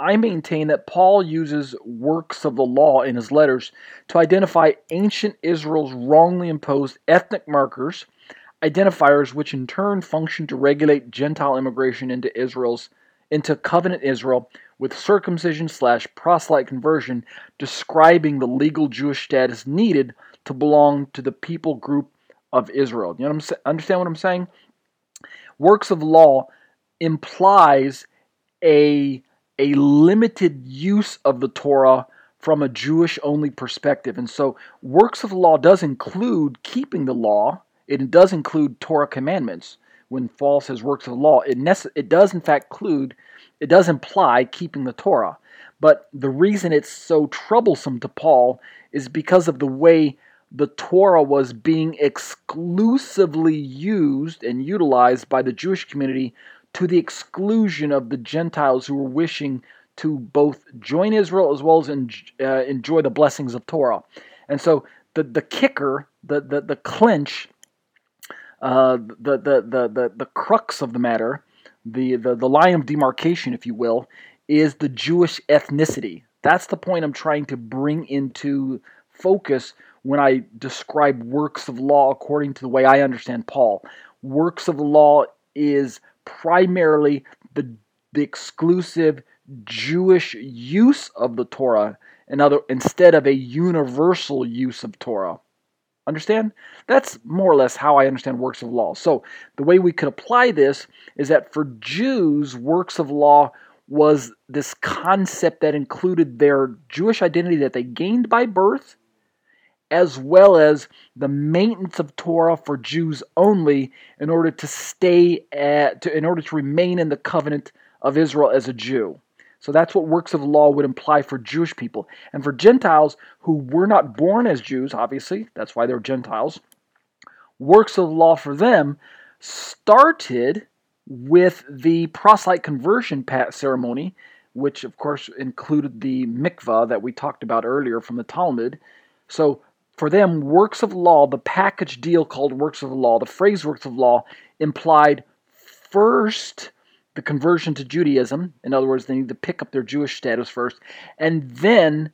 I maintain that Paul uses works of the law in his letters to identify ancient Israel's wrongly imposed ethnic markers, identifiers which in turn function to regulate Gentile immigration into Israel's into covenant Israel with circumcision slash proselyte conversion, describing the legal Jewish status needed to belong to the people group of Israel. You know what I'm understand what I'm saying? Works of law implies a a limited use of the Torah from a Jewish only perspective. And so, works of the law does include keeping the law, it does include Torah commandments. When Paul says works of the law, it, nece- it does in fact include, it does imply keeping the Torah. But the reason it's so troublesome to Paul is because of the way the Torah was being exclusively used and utilized by the Jewish community to the exclusion of the Gentiles who were wishing to both join Israel as well as en- uh, enjoy the blessings of Torah. And so the, the kicker, the, the, the clinch, uh, the, the, the, the, the crux of the matter, the, the, the line of demarcation, if you will, is the Jewish ethnicity. That's the point I'm trying to bring into focus when I describe works of law according to the way I understand Paul. Works of law is primarily the, the exclusive Jewish use of the Torah instead of a universal use of Torah. Understand? That's more or less how I understand works of law. So, the way we could apply this is that for Jews, works of law was this concept that included their Jewish identity that they gained by birth as well as the maintenance of Torah for Jews only in order to stay at, to, in order to remain in the covenant of Israel as a Jew. So that's what works of law would imply for Jewish people. And for Gentiles who were not born as Jews, obviously, that's why they're Gentiles, works of law for them started with the proselyte conversion ceremony, which of course included the mikvah that we talked about earlier from the Talmud. So for them, works of law, the package deal called works of law, the phrase works of law, implied first the conversion to Judaism. In other words, they need to pick up their Jewish status first, and then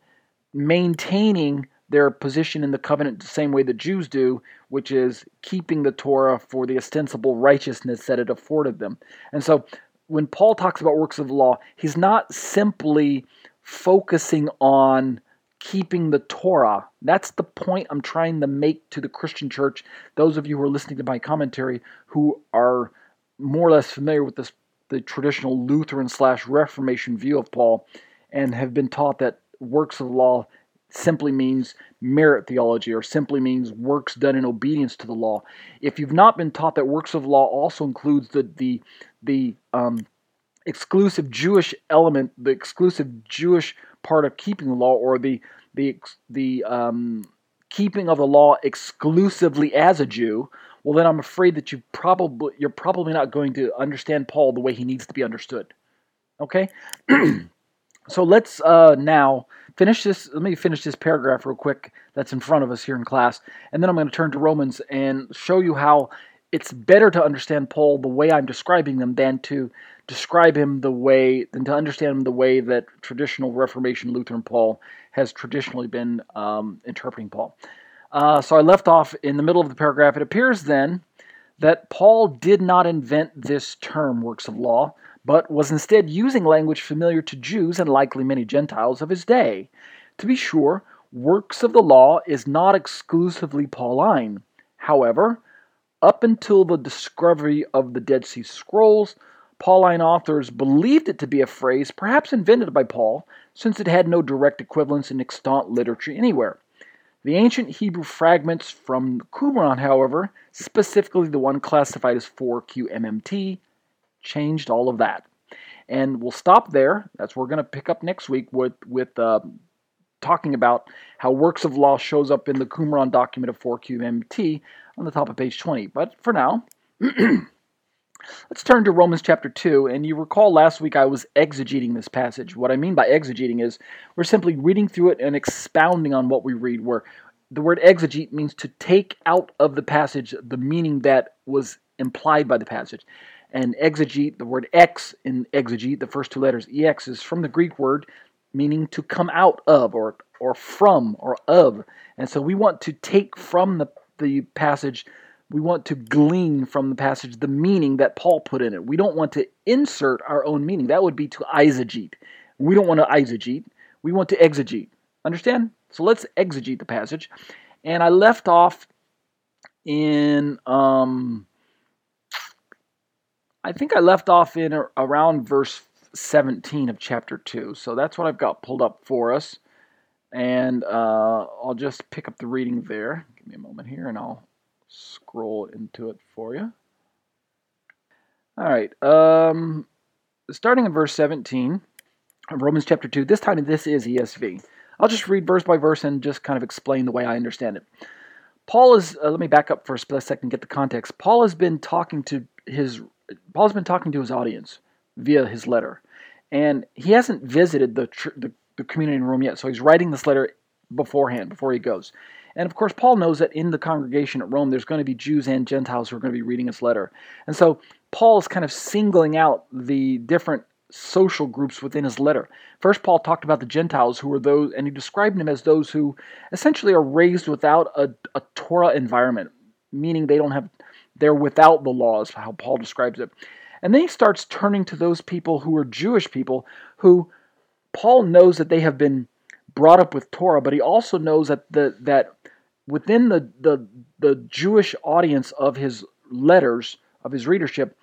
maintaining their position in the covenant the same way the Jews do, which is keeping the Torah for the ostensible righteousness that it afforded them. And so when Paul talks about works of law, he's not simply focusing on keeping the Torah. That's the point I'm trying to make to the Christian church. Those of you who are listening to my commentary who are more or less familiar with this, the traditional Lutheran slash Reformation view of Paul and have been taught that works of the law simply means merit theology or simply means works done in obedience to the law. If you've not been taught that works of law also includes the the the um, exclusive Jewish element, the exclusive Jewish part of keeping the law, or the the the um, keeping of the law exclusively as a Jew, well, then I'm afraid that you probably you're probably not going to understand Paul the way he needs to be understood. Okay, so let's uh, now finish this. Let me finish this paragraph real quick that's in front of us here in class, and then I'm going to turn to Romans and show you how it's better to understand Paul the way I'm describing them than to describe him the way than to understand him the way that traditional Reformation Lutheran Paul has traditionally been um, interpreting Paul. Uh, so I left off in the middle of the paragraph. It appears then that Paul did not invent this term, works of law, but was instead using language familiar to Jews and likely many Gentiles of his day. To be sure, works of the law is not exclusively Pauline. However, up until the discovery of the Dead Sea Scrolls, Pauline authors believed it to be a phrase perhaps invented by Paul, since it had no direct equivalence in extant literature anywhere. The ancient Hebrew fragments from Qumran, however, specifically the one classified as 4QMMT, changed all of that. And we'll stop there. That's what we're going to pick up next week with, with uh, talking about how works of law shows up in the Qumran document of 4QMT on the top of page 20. But for now, let's turn to Romans chapter 2. And you recall last week I was exegeting this passage. What I mean by exegeting is we're simply reading through it and expounding on what we read, where the word exegete means to take out of the passage the meaning that was implied by the passage. And exegete, the word ex in exegete, the first two letters, ex, is from the Greek word meaning to come out of or or from or of. And so we want to take from the, the passage, we want to glean from the passage the meaning that Paul put in it. We don't want to insert our own meaning. That would be to eisegete. We don't want to eisegete. We want to exegete. Understand? So let's exegete the passage. And I left off in um I think I left off in around verse 17 of chapter 2. So that's what I've got pulled up for us. And uh, I'll just pick up the reading there. Give me a moment here and I'll scroll into it for you. All right. Um, starting in verse 17 of Romans chapter 2. This time this is ESV. I'll just read verse by verse and just kind of explain the way I understand it. Paul is, uh, let me back up for a split second, get the context. Paul has been talking to his, Paul's been talking to his audience via his letter and he hasn't visited the, the, the community in Rome yet, so he's writing this letter beforehand, before he goes. And of course, Paul knows that in the congregation at Rome, there's going to be Jews and Gentiles who are going to be reading his letter. And so Paul is kind of singling out the different social groups within his letter. First, Paul talked about the Gentiles, who are those, and he described them as those who essentially are raised without a, a Torah environment, meaning they don't have, they're without the laws, how Paul describes it. And then he starts turning to those people who are Jewish people who Paul knows that they have been brought up with Torah, but he also knows that the that within the the, the Jewish audience of his letters, of his readership,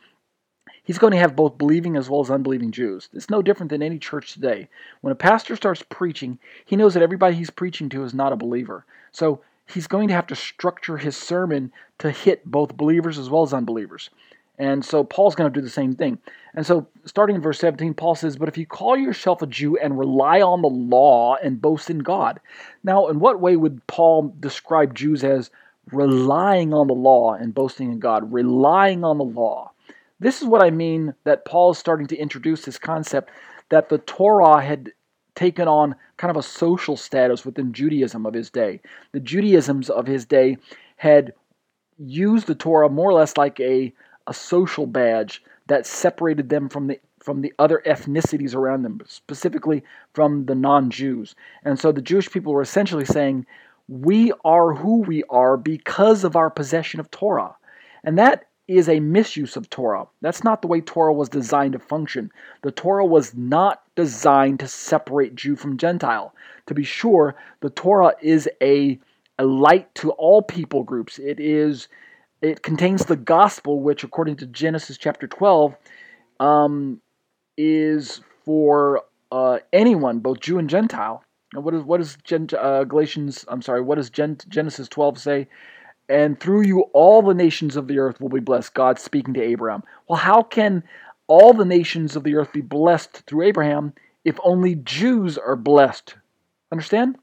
he's going to have both believing as well as unbelieving Jews. It's no different than any church today. When a pastor starts preaching, he knows that everybody he's preaching to is not a believer. So he's going to have to structure his sermon to hit both believers as well as unbelievers. And so Paul's going to do the same thing. And so, starting in verse 17, Paul says, But if you call yourself a Jew and rely on the law and boast in God. Now, in what way would Paul describe Jews as relying on the law and boasting in God? Relying on the law. This is what I mean that Paul is starting to introduce this concept that the Torah had taken on kind of a social status within Judaism of his day. The Judaisms of his day had used the Torah more or less like a a social badge that separated them from the from the other ethnicities around them, specifically from the non-Jews. And so the Jewish people were essentially saying, "We are who we are because of our possession of Torah," and that is a misuse of Torah. That's not the way Torah was designed to function. The Torah was not designed to separate Jew from Gentile. To be sure, the Torah is a, a light to all people groups. It is it contains the gospel, which, according to Genesis chapter 12, um, is for uh, anyone, both Jew and Gentile. And what is what is Gen, uh, Galatians? I'm sorry. What does Gen, Genesis 12 say? And through you, all the nations of the earth will be blessed. God speaking to Abraham. Well, how can all the nations of the earth be blessed through Abraham if only Jews are blessed? Understand?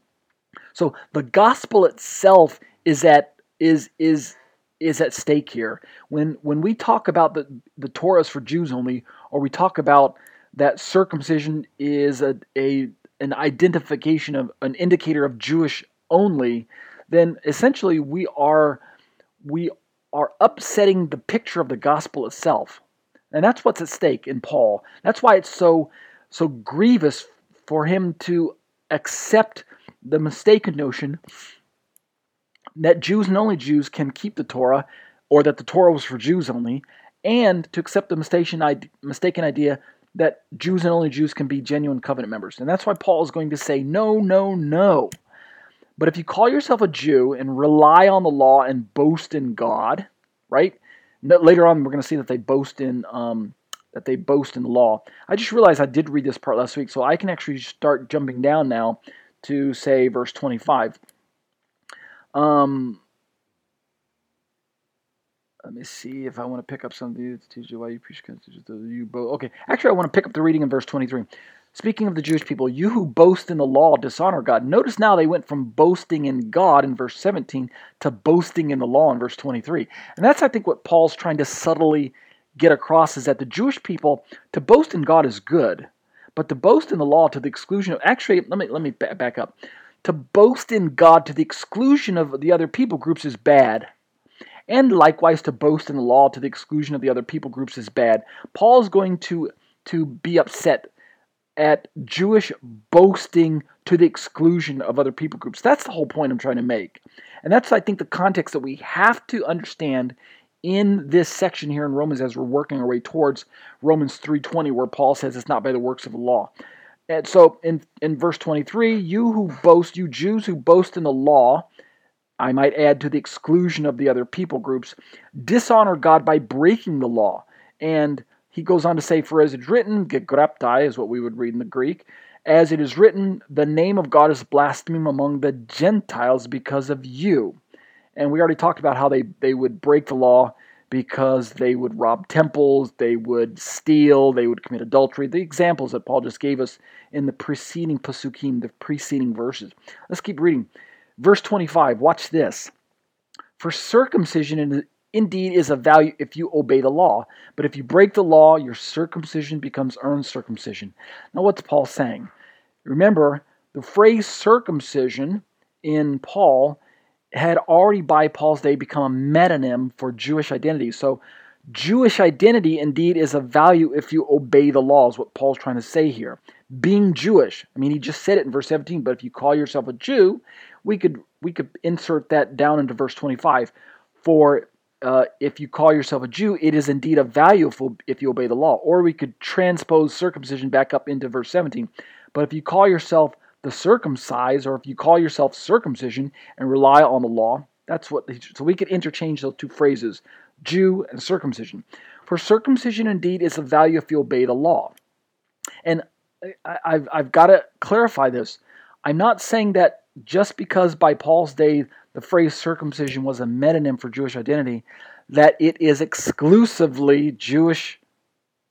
So the gospel itself is that is is is at stake here. When when we talk about the the Torah is for Jews only, or we talk about that circumcision is a, a an identification of an indicator of Jewish only, then essentially we are we are upsetting the picture of the gospel itself. And that's what's at stake in Paul. That's why it's so so grievous for him to accept the mistaken notion that Jews and only Jews can keep the Torah, or that the Torah was for Jews only, and to accept the mistaken idea that Jews and only Jews can be genuine covenant members. And that's why Paul is going to say, no, no, no. But if you call yourself a Jew and rely on the law and boast in God, right? Later on, we're going to see that they boast in um, that they boast in the law. I just realized I did read this part last week, so I can actually start jumping down now to say verse 25. Um, let me see if I want to pick up some of these. Teach you why you preach you both. Okay, actually, I want to pick up the reading in verse 23. Speaking of the Jewish people, you who boast in the law dishonor God. Notice now they went from boasting in God in verse 17 to boasting in the law in verse 23. And that's, I think, what Paul's trying to subtly get across is that the Jewish people, to boast in God is good, but to boast in the law to the exclusion of. Actually, let me, let me back up. To boast in God to the exclusion of the other people groups is bad and likewise to boast in the law to the exclusion of the other people groups is bad. Paul is going to, to be upset at Jewish boasting to the exclusion of other people groups. That's the whole point I'm trying to make. And that's, I think, the context that we have to understand in this section here in Romans as we're working our way towards Romans 3.20 where Paul says it's not by the works of the law. And so in, in verse 23, you who boast, you Jews who boast in the law, I might add to the exclusion of the other people groups, dishonor God by breaking the law. And he goes on to say, For as it's written, gegraptai is what we would read in the Greek, as it is written, the name of God is blasphemed among the Gentiles because of you. And we already talked about how they, they would break the law because they would rob temples, they would steal, they would commit adultery. The examples that Paul just gave us in the preceding pasukim, the preceding verses. Let's keep reading. Verse 25, watch this. For circumcision indeed is of value if you obey the law, but if you break the law, your circumcision becomes uncircumcision. Now, what's Paul saying? Remember, the phrase circumcision in Paul had already by Paul's day become a metonym for Jewish identity. So, Jewish identity indeed is of value if you obey the laws, what Paul's trying to say here. Being Jewish, I mean, he just said it in verse 17, but if you call yourself a Jew, we could we could insert that down into verse 25. For uh, if you call yourself a Jew, it is indeed a value if, if you obey the law. Or we could transpose circumcision back up into verse 17. But if you call yourself the circumcised, or if you call yourself circumcision and rely on the law, that's what. So we could interchange those two phrases, Jew and circumcision. For circumcision indeed is of value if you obey the law. And I've, I've got to clarify this. I'm not saying that just because by Paul's day the phrase circumcision was a metonym for Jewish identity, that it is exclusively Jewish,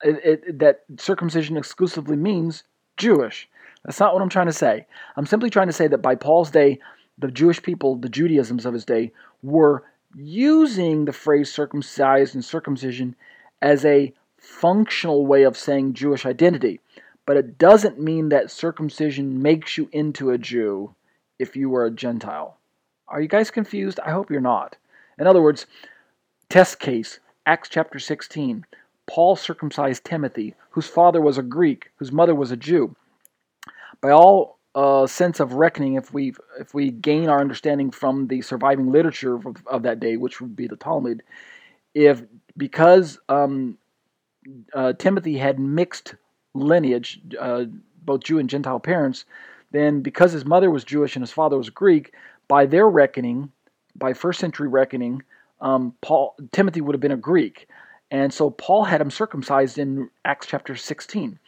it, it, that circumcision exclusively means Jewish. That's not what I'm trying to say. I'm simply trying to say that by Paul's day, the Jewish people, the Judaisms of his day, were using the phrase circumcised and circumcision as a functional way of saying Jewish identity. But it doesn't mean that circumcision makes you into a Jew if you were a Gentile. Are you guys confused? I hope you're not. In other words, test case, Acts chapter 16. Paul circumcised Timothy, whose father was a Greek, whose mother was a Jew. By all uh, sense of reckoning, if we if we gain our understanding from the surviving literature of, of that day, which would be the Talmud, if because um, uh, Timothy had mixed lineage, uh, both Jew and Gentile parents, then because his mother was Jewish and his father was Greek, by their reckoning, by first century reckoning, um, Paul Timothy would have been a Greek, and so Paul had him circumcised in Acts chapter 16.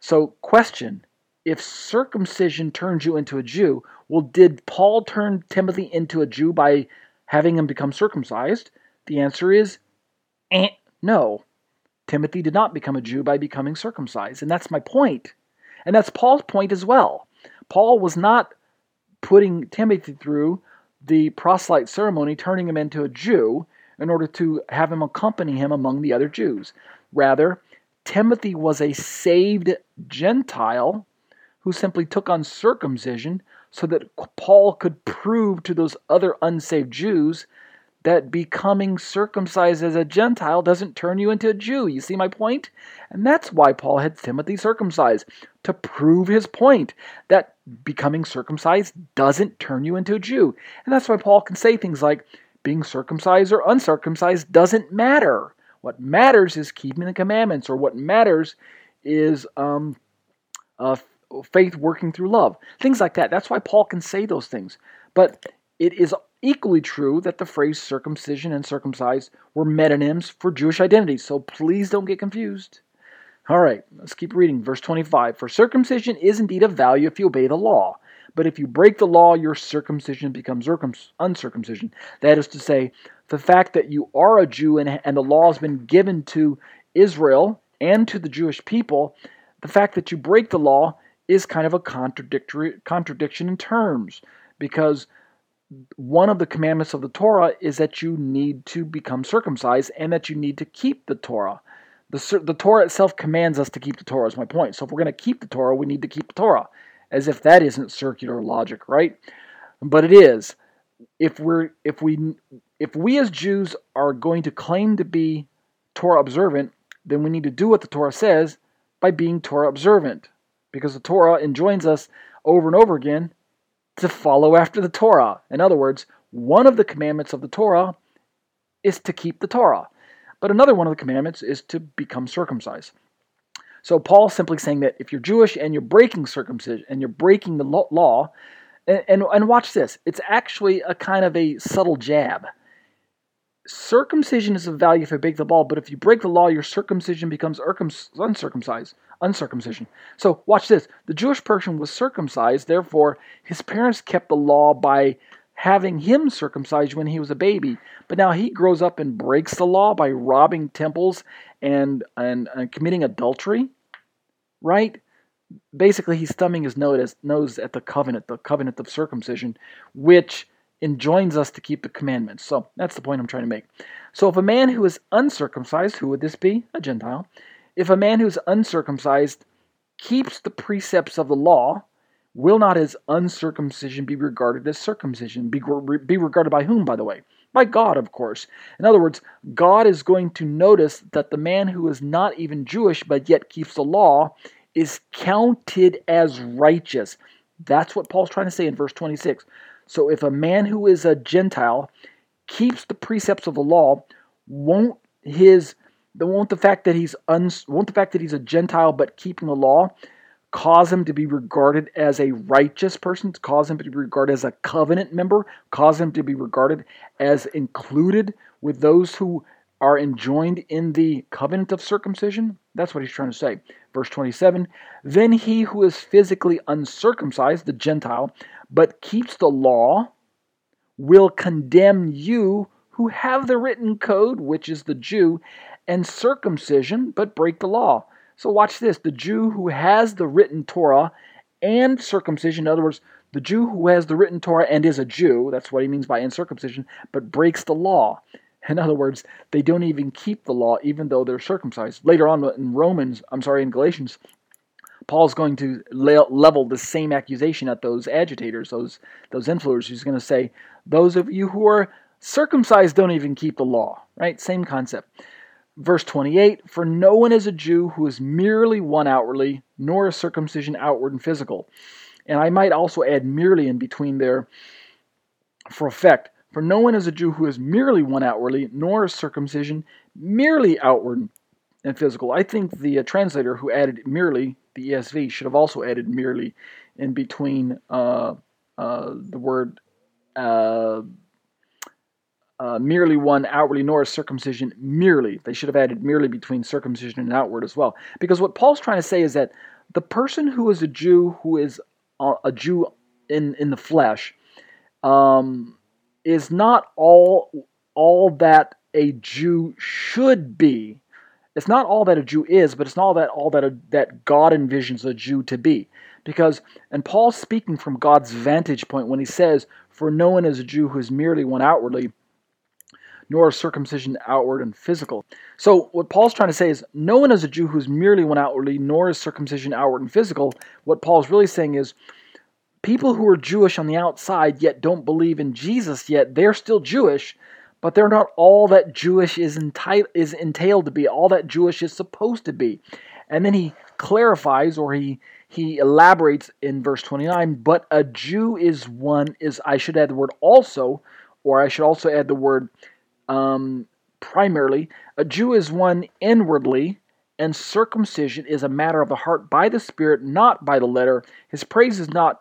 So, question: If circumcision turns you into a Jew, well, did Paul turn Timothy into a Jew by having him become circumcised? The answer is eh, no. Timothy did not become a Jew by becoming circumcised, and that's my point. And that's Paul's point as well. Paul was not putting Timothy through the proselyte ceremony, turning him into a Jew in order to have him accompany him among the other Jews. Rather, Timothy was a saved Gentile who simply took on circumcision so that Paul could prove to those other unsaved Jews that becoming circumcised as a Gentile doesn't turn you into a Jew. You see my point? And that's why Paul had Timothy circumcised, to prove his point that becoming circumcised doesn't turn you into a Jew. And that's why Paul can say things like, being circumcised or uncircumcised doesn't matter. What matters is keeping the commandments, or what matters is um, uh, faith working through love. Things like that. That's why Paul can say those things. But it is equally true that the phrase circumcision and circumcised were metonyms for Jewish identity. So please don't get confused. All right, let's keep reading. Verse 25 For circumcision is indeed of value if you obey the law. But if you break the law, your circumcision becomes uncircumcision. That is to say, the fact that you are a Jew and, and the law has been given to Israel and to the Jewish people, the fact that you break the law is kind of a contradictory contradiction in terms because one of the commandments of the Torah is that you need to become circumcised and that you need to keep the Torah. The, the Torah itself commands us to keep the Torah, is my point. So if we're going to keep the Torah, we need to keep the Torah. As if that isn't circular logic, right? But it is. If we're if we if we as Jews are going to claim to be Torah observant, then we need to do what the Torah says by being Torah observant. Because the Torah enjoins us over and over again to follow after the Torah. In other words, one of the commandments of the Torah is to keep the Torah. But another one of the commandments is to become circumcised. So Paul's simply saying that if you're Jewish and you're breaking circumcision and you're breaking the law, and, and, and watch this, it's actually a kind of a subtle jab. Circumcision is of value if you break the law, but if you break the law, your circumcision becomes uncircumcised, uncircumcision. So watch this. The Jewish person was circumcised, therefore his parents kept the law by having him circumcised when he was a baby. But now he grows up and breaks the law by robbing temples and, and, and committing adultery, right? Basically, he's thumbing his nose at the covenant, the covenant of circumcision, which enjoins us to keep the commandments. So that's the point I'm trying to make. So if a man who is uncircumcised, who would this be? A Gentile. If a man who is uncircumcised keeps the precepts of the law, will not his uncircumcision be regarded as circumcision? Be, be regarded by whom, by the way? By God, of course. In other words, God is going to notice that the man who is not even Jewish but yet keeps the law is counted as righteous. That's what Paul's trying to say in verse 26. So if a man who is a Gentile keeps the precepts of the law, won't his won't the fact that he's un, won't the fact that he's a Gentile but keeping the law cause him to be regarded as a righteous person, cause him to be regarded as a covenant member, cause him to be regarded as included with those who are enjoined in the covenant of circumcision? That's what he's trying to say. Verse 27 Then he who is physically uncircumcised, the Gentile, but keeps the law, will condemn you who have the written code, which is the Jew, and circumcision, but break the law. So watch this. The Jew who has the written Torah and circumcision, in other words, the Jew who has the written Torah and is a Jew, that's what he means by uncircumcision, but breaks the law. In other words, they don't even keep the law even though they're circumcised. Later on in Romans, I'm sorry, in Galatians, Paul's going to level the same accusation at those agitators, those those influencers. He's going to say, "Those of you who are circumcised don't even keep the law." Right? Same concept. Verse 28 For no one is a Jew who is merely one outwardly, nor is circumcision outward and physical. And I might also add merely in between there for effect. For no one is a Jew who is merely one outwardly, nor is circumcision merely outward and physical. I think the uh, translator who added merely, the ESV, should have also added merely in between uh, uh, the word uh, uh, merely one outwardly, nor is circumcision merely. They should have added merely between circumcision and outward as well. Because what Paul's trying to say is that the person who is a Jew, who is a Jew in, in the flesh, um, is not all all that a Jew should be. It's not all that a Jew is, but it's not all that all that a, that God envisions a Jew to be. Because, and Paul's speaking from God's vantage point when he says, "For no one is a Jew who is merely one outwardly." nor is circumcision outward and physical. So, what Paul's trying to say is no one is a Jew who's merely one outwardly, nor is circumcision outward and physical. What Paul's really saying is people who are Jewish on the outside yet don't believe in Jesus yet, they're still Jewish, but they're not all that Jewish is, enti- is entailed to be, all that Jewish is supposed to be. And then he clarifies or he he elaborates in verse 29 but a jew is one is i should add the word also or i should also add the word um, primarily. A Jew is one inwardly, and circumcision is a matter of the heart by the Spirit, not by the letter. His praise is not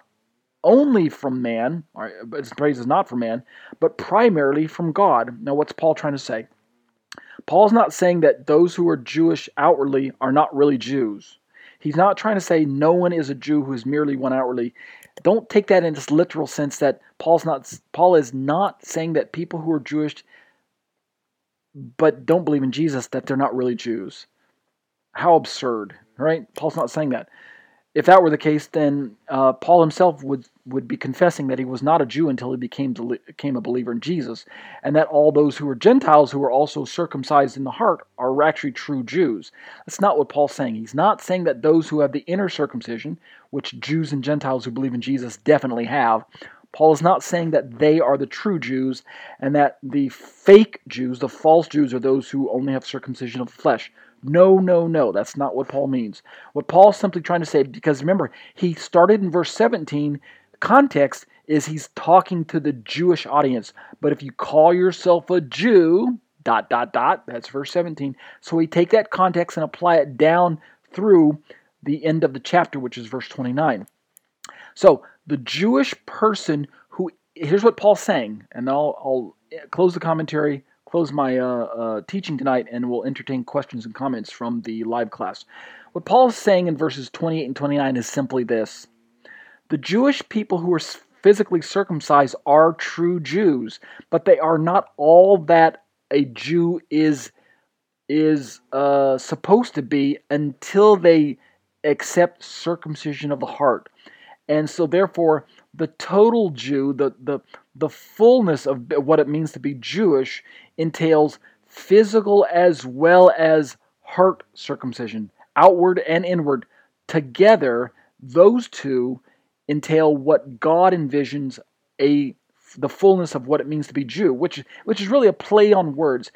only from man, or his praise is not from man, but primarily from God. Now, what's Paul trying to say? Paul's not saying that those who are Jewish outwardly are not really Jews. He's not trying to say no one is a Jew who is merely one outwardly. Don't take that in this literal sense that Paul's not Paul is not saying that people who are Jewish but don't believe in Jesus that they're not really Jews. How absurd, right? Paul's not saying that. If that were the case, then uh, Paul himself would would be confessing that he was not a Jew until he became became a believer in Jesus, and that all those who are Gentiles who are also circumcised in the heart are actually true Jews. That's not what Paul's saying. He's not saying that those who have the inner circumcision, which Jews and Gentiles who believe in Jesus definitely have, Paul is not saying that they are the true Jews and that the fake Jews, the false Jews, are those who only have circumcision of the flesh. No, no, no. That's not what Paul means. What Paul's simply trying to say, because remember, he started in verse 17 context is he's talking to the Jewish audience. But if you call yourself a Jew, dot, dot, dot, that's verse 17. So we take that context and apply it down through the end of the chapter, which is verse 29. So the Jewish person who, here's what Paul's saying, and I'll, I'll close the commentary, close my uh, uh, teaching tonight, and we'll entertain questions and comments from the live class. What Paul is saying in verses 28 and 29 is simply this the Jewish people who are physically circumcised are true Jews, but they are not all that a Jew is is uh, supposed to be until they accept circumcision of the heart. And so therefore the total Jew, the the the fullness of what it means to be Jewish entails physical as well as heart circumcision, outward and inward. Together, those two entail what God envisions a the fullness of what it means to be Jew, which which is really a play on words.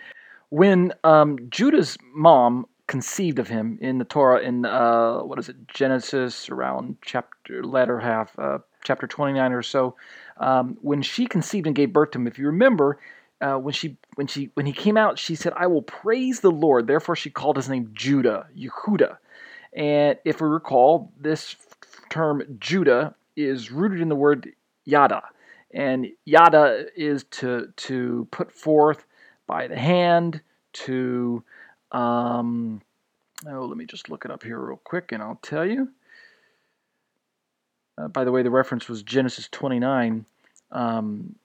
When um, Judah's mom conceived of him in the Torah in uh, what is it Genesis around chapter latter half uh, chapter 29 or so um, when she conceived and gave birth to him if you remember uh, when she when she when he came out she said I will praise the Lord therefore she called his name Judah Yehuda and if we recall this term Judah is rooted in the word yada. And yada is to, to put forth by the hand, to, um, oh, let me just look it up here real quick and I'll tell you. Uh, by the way, the reference was Genesis 29, um,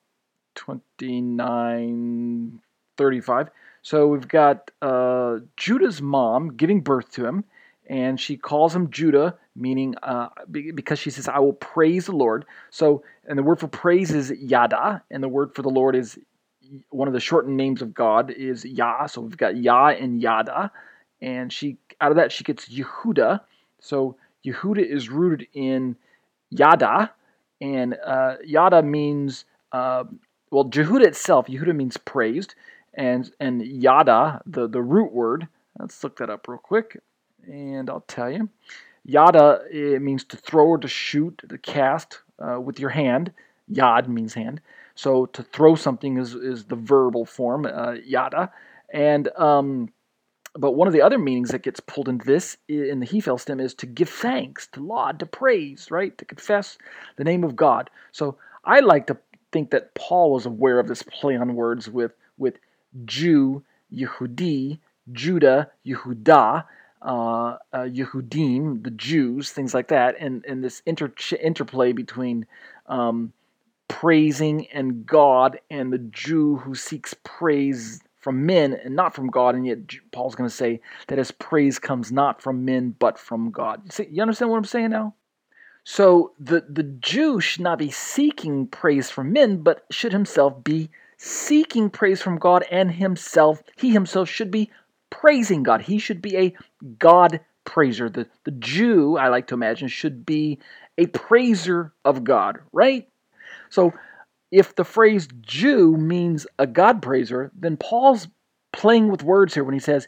29, 35. So we've got uh, Judah's mom giving birth to him, and she calls him Judah, meaning uh, because she says, I will praise the Lord. So, and the word for praise is yada, and the word for the Lord is one of the shortened names of God is Yah. So we've got Yah and Yada, and she out of that she gets Yehuda. So Yehuda is rooted in Yada, and uh, Yada means uh, well Jehuda itself. Yehuda means praised, and and Yada the the root word. Let's look that up real quick and I'll tell you. Yada it means to throw or to shoot, to cast uh, with your hand. Yad means hand. So to throw something is, is the verbal form, uh, yada. And um, but one of the other meanings that gets pulled into this in the Hiphil stem is to give thanks, to laud, to praise, right? To confess the name of God. So I like to think that Paul was aware of this play on words with with Jew, Yehudi, Judah, Yehuda, uh, uh, Yehudim, the Jews, things like that, and, and this inter- interplay between um, praising and God and the Jew who seeks praise from men and not from God, and yet Paul's going to say that his praise comes not from men but from God. See, you understand what I'm saying now? So the, the Jew should not be seeking praise from men, but should himself be seeking praise from God and himself. He himself should be praising God. He should be a God praiser. The, the Jew, I like to imagine, should be a praiser of God, right? So if the phrase Jew means a God praiser, then Paul's playing with words here when he says,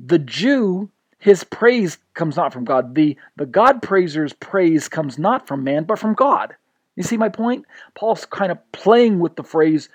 the Jew, his praise comes not from God. The, the God praiser's praise comes not from man, but from God. You see my point? Paul's kind of playing with the phrase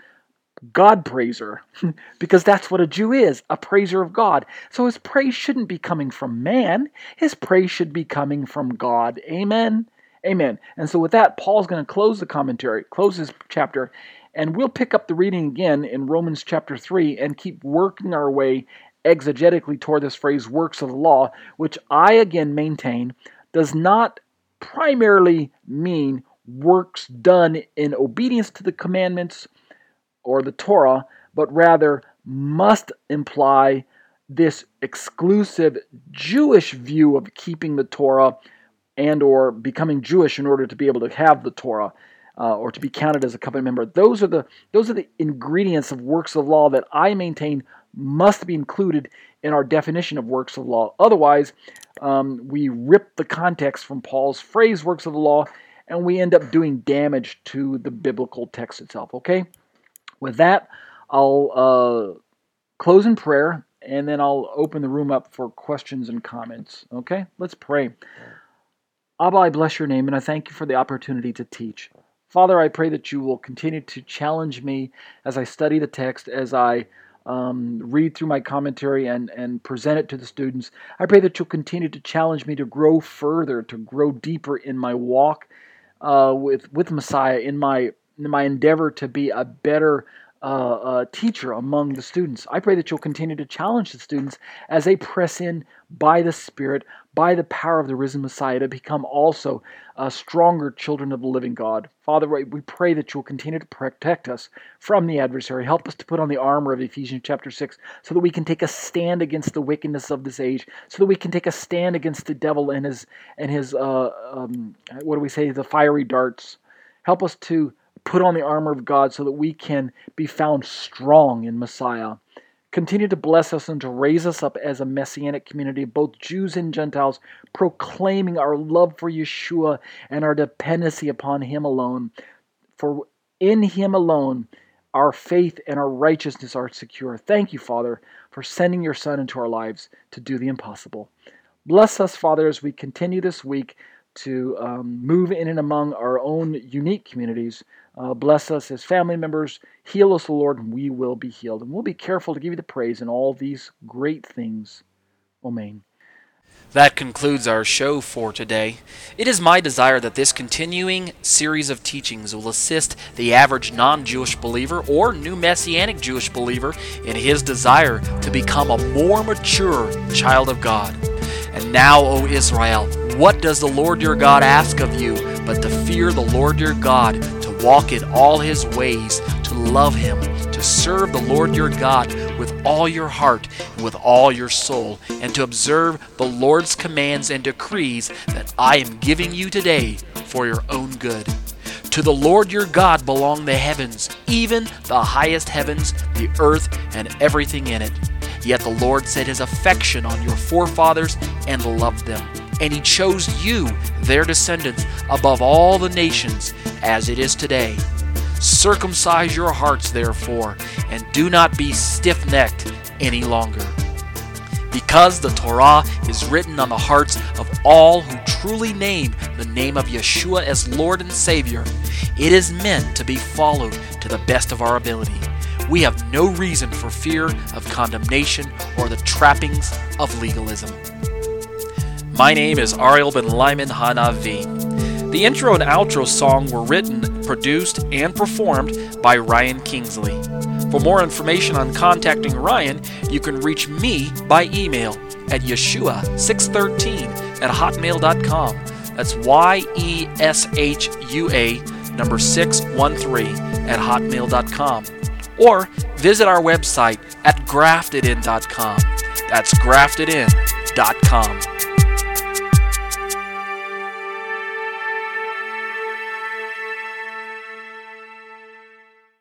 God praiser, because that's what a Jew is a praiser of God. So his praise shouldn't be coming from man, his praise should be coming from God. Amen. Amen. And so, with that, Paul's going to close the commentary, close his chapter, and we'll pick up the reading again in Romans chapter 3 and keep working our way exegetically toward this phrase works of the law, which I again maintain does not primarily mean works done in obedience to the commandments or the Torah, but rather must imply this exclusive Jewish view of keeping the Torah and or becoming Jewish in order to be able to have the Torah uh, or to be counted as a covenant member. Those are the those are the ingredients of works of law that I maintain must be included in our definition of works of law. Otherwise, um, we rip the context from Paul's phrase "works of the law" and we end up doing damage to the biblical text itself. Okay, with that, I'll uh, close in prayer and then I'll open the room up for questions and comments. Okay, let's pray. Abba, I bless your name and I thank you for the opportunity to teach. Father, I pray that you will continue to challenge me as I study the text, as I um, read through my commentary and, and present it to the students. I pray that you'll continue to challenge me to grow further, to grow deeper in my walk uh, with with Messiah, in my in my endeavor to be a better uh, uh, teacher among the students. I pray that you'll continue to challenge the students as they press in by the Spirit, by the power of the risen Messiah, to become also uh, stronger children of the living God. Father, we pray that you'll continue to protect us from the adversary. Help us to put on the armor of Ephesians chapter 6 so that we can take a stand against the wickedness of this age, so that we can take a stand against the devil and his, and his uh, um, what do we say, the fiery darts. Help us to put on the armor of God so that we can be found strong in Messiah. Continue to bless us and to raise us up as a messianic community, both Jews and Gentiles, proclaiming our love for Yeshua and our dependency upon Him alone. For in Him alone, our faith and our righteousness are secure. Thank you, Father, for sending your Son into our lives to do the impossible. Bless us, Father, as we continue this week to um, move in and among our own unique communities. Uh, bless us as family members. Heal us, Lord, and we will be healed. And we'll be careful to give you the praise in all these great things. Amen. That concludes our show for today. It is my desire that this continuing series of teachings will assist the average non Jewish believer or new Messianic Jewish believer in his desire to become a more mature child of God. And now, O Israel, what does the Lord your God ask of you but to fear the Lord your God, to walk in all his ways, to love him, to serve the Lord your God with all your heart and with all your soul, and to observe the Lord's commands and decrees that I am giving you today for your own good? To the Lord your God belong the heavens, even the highest heavens, the earth, and everything in it. Yet the Lord set his affection on your forefathers and loved them. And he chose you, their descendants, above all the nations, as it is today. Circumcise your hearts, therefore, and do not be stiff necked any longer. Because the Torah is written on the hearts of all who truly name the name of Yeshua as Lord and Savior, it is meant to be followed to the best of our ability we have no reason for fear of condemnation or the trappings of legalism. My name is Ariel Ben Lyman Hanavi. The intro and outro song were written, produced, and performed by Ryan Kingsley. For more information on contacting Ryan, you can reach me by email at yeshua613 at hotmail.com. That's Y E S H U A number 613 at hotmail.com or visit our website at graftedin.com. That's graftedin.com.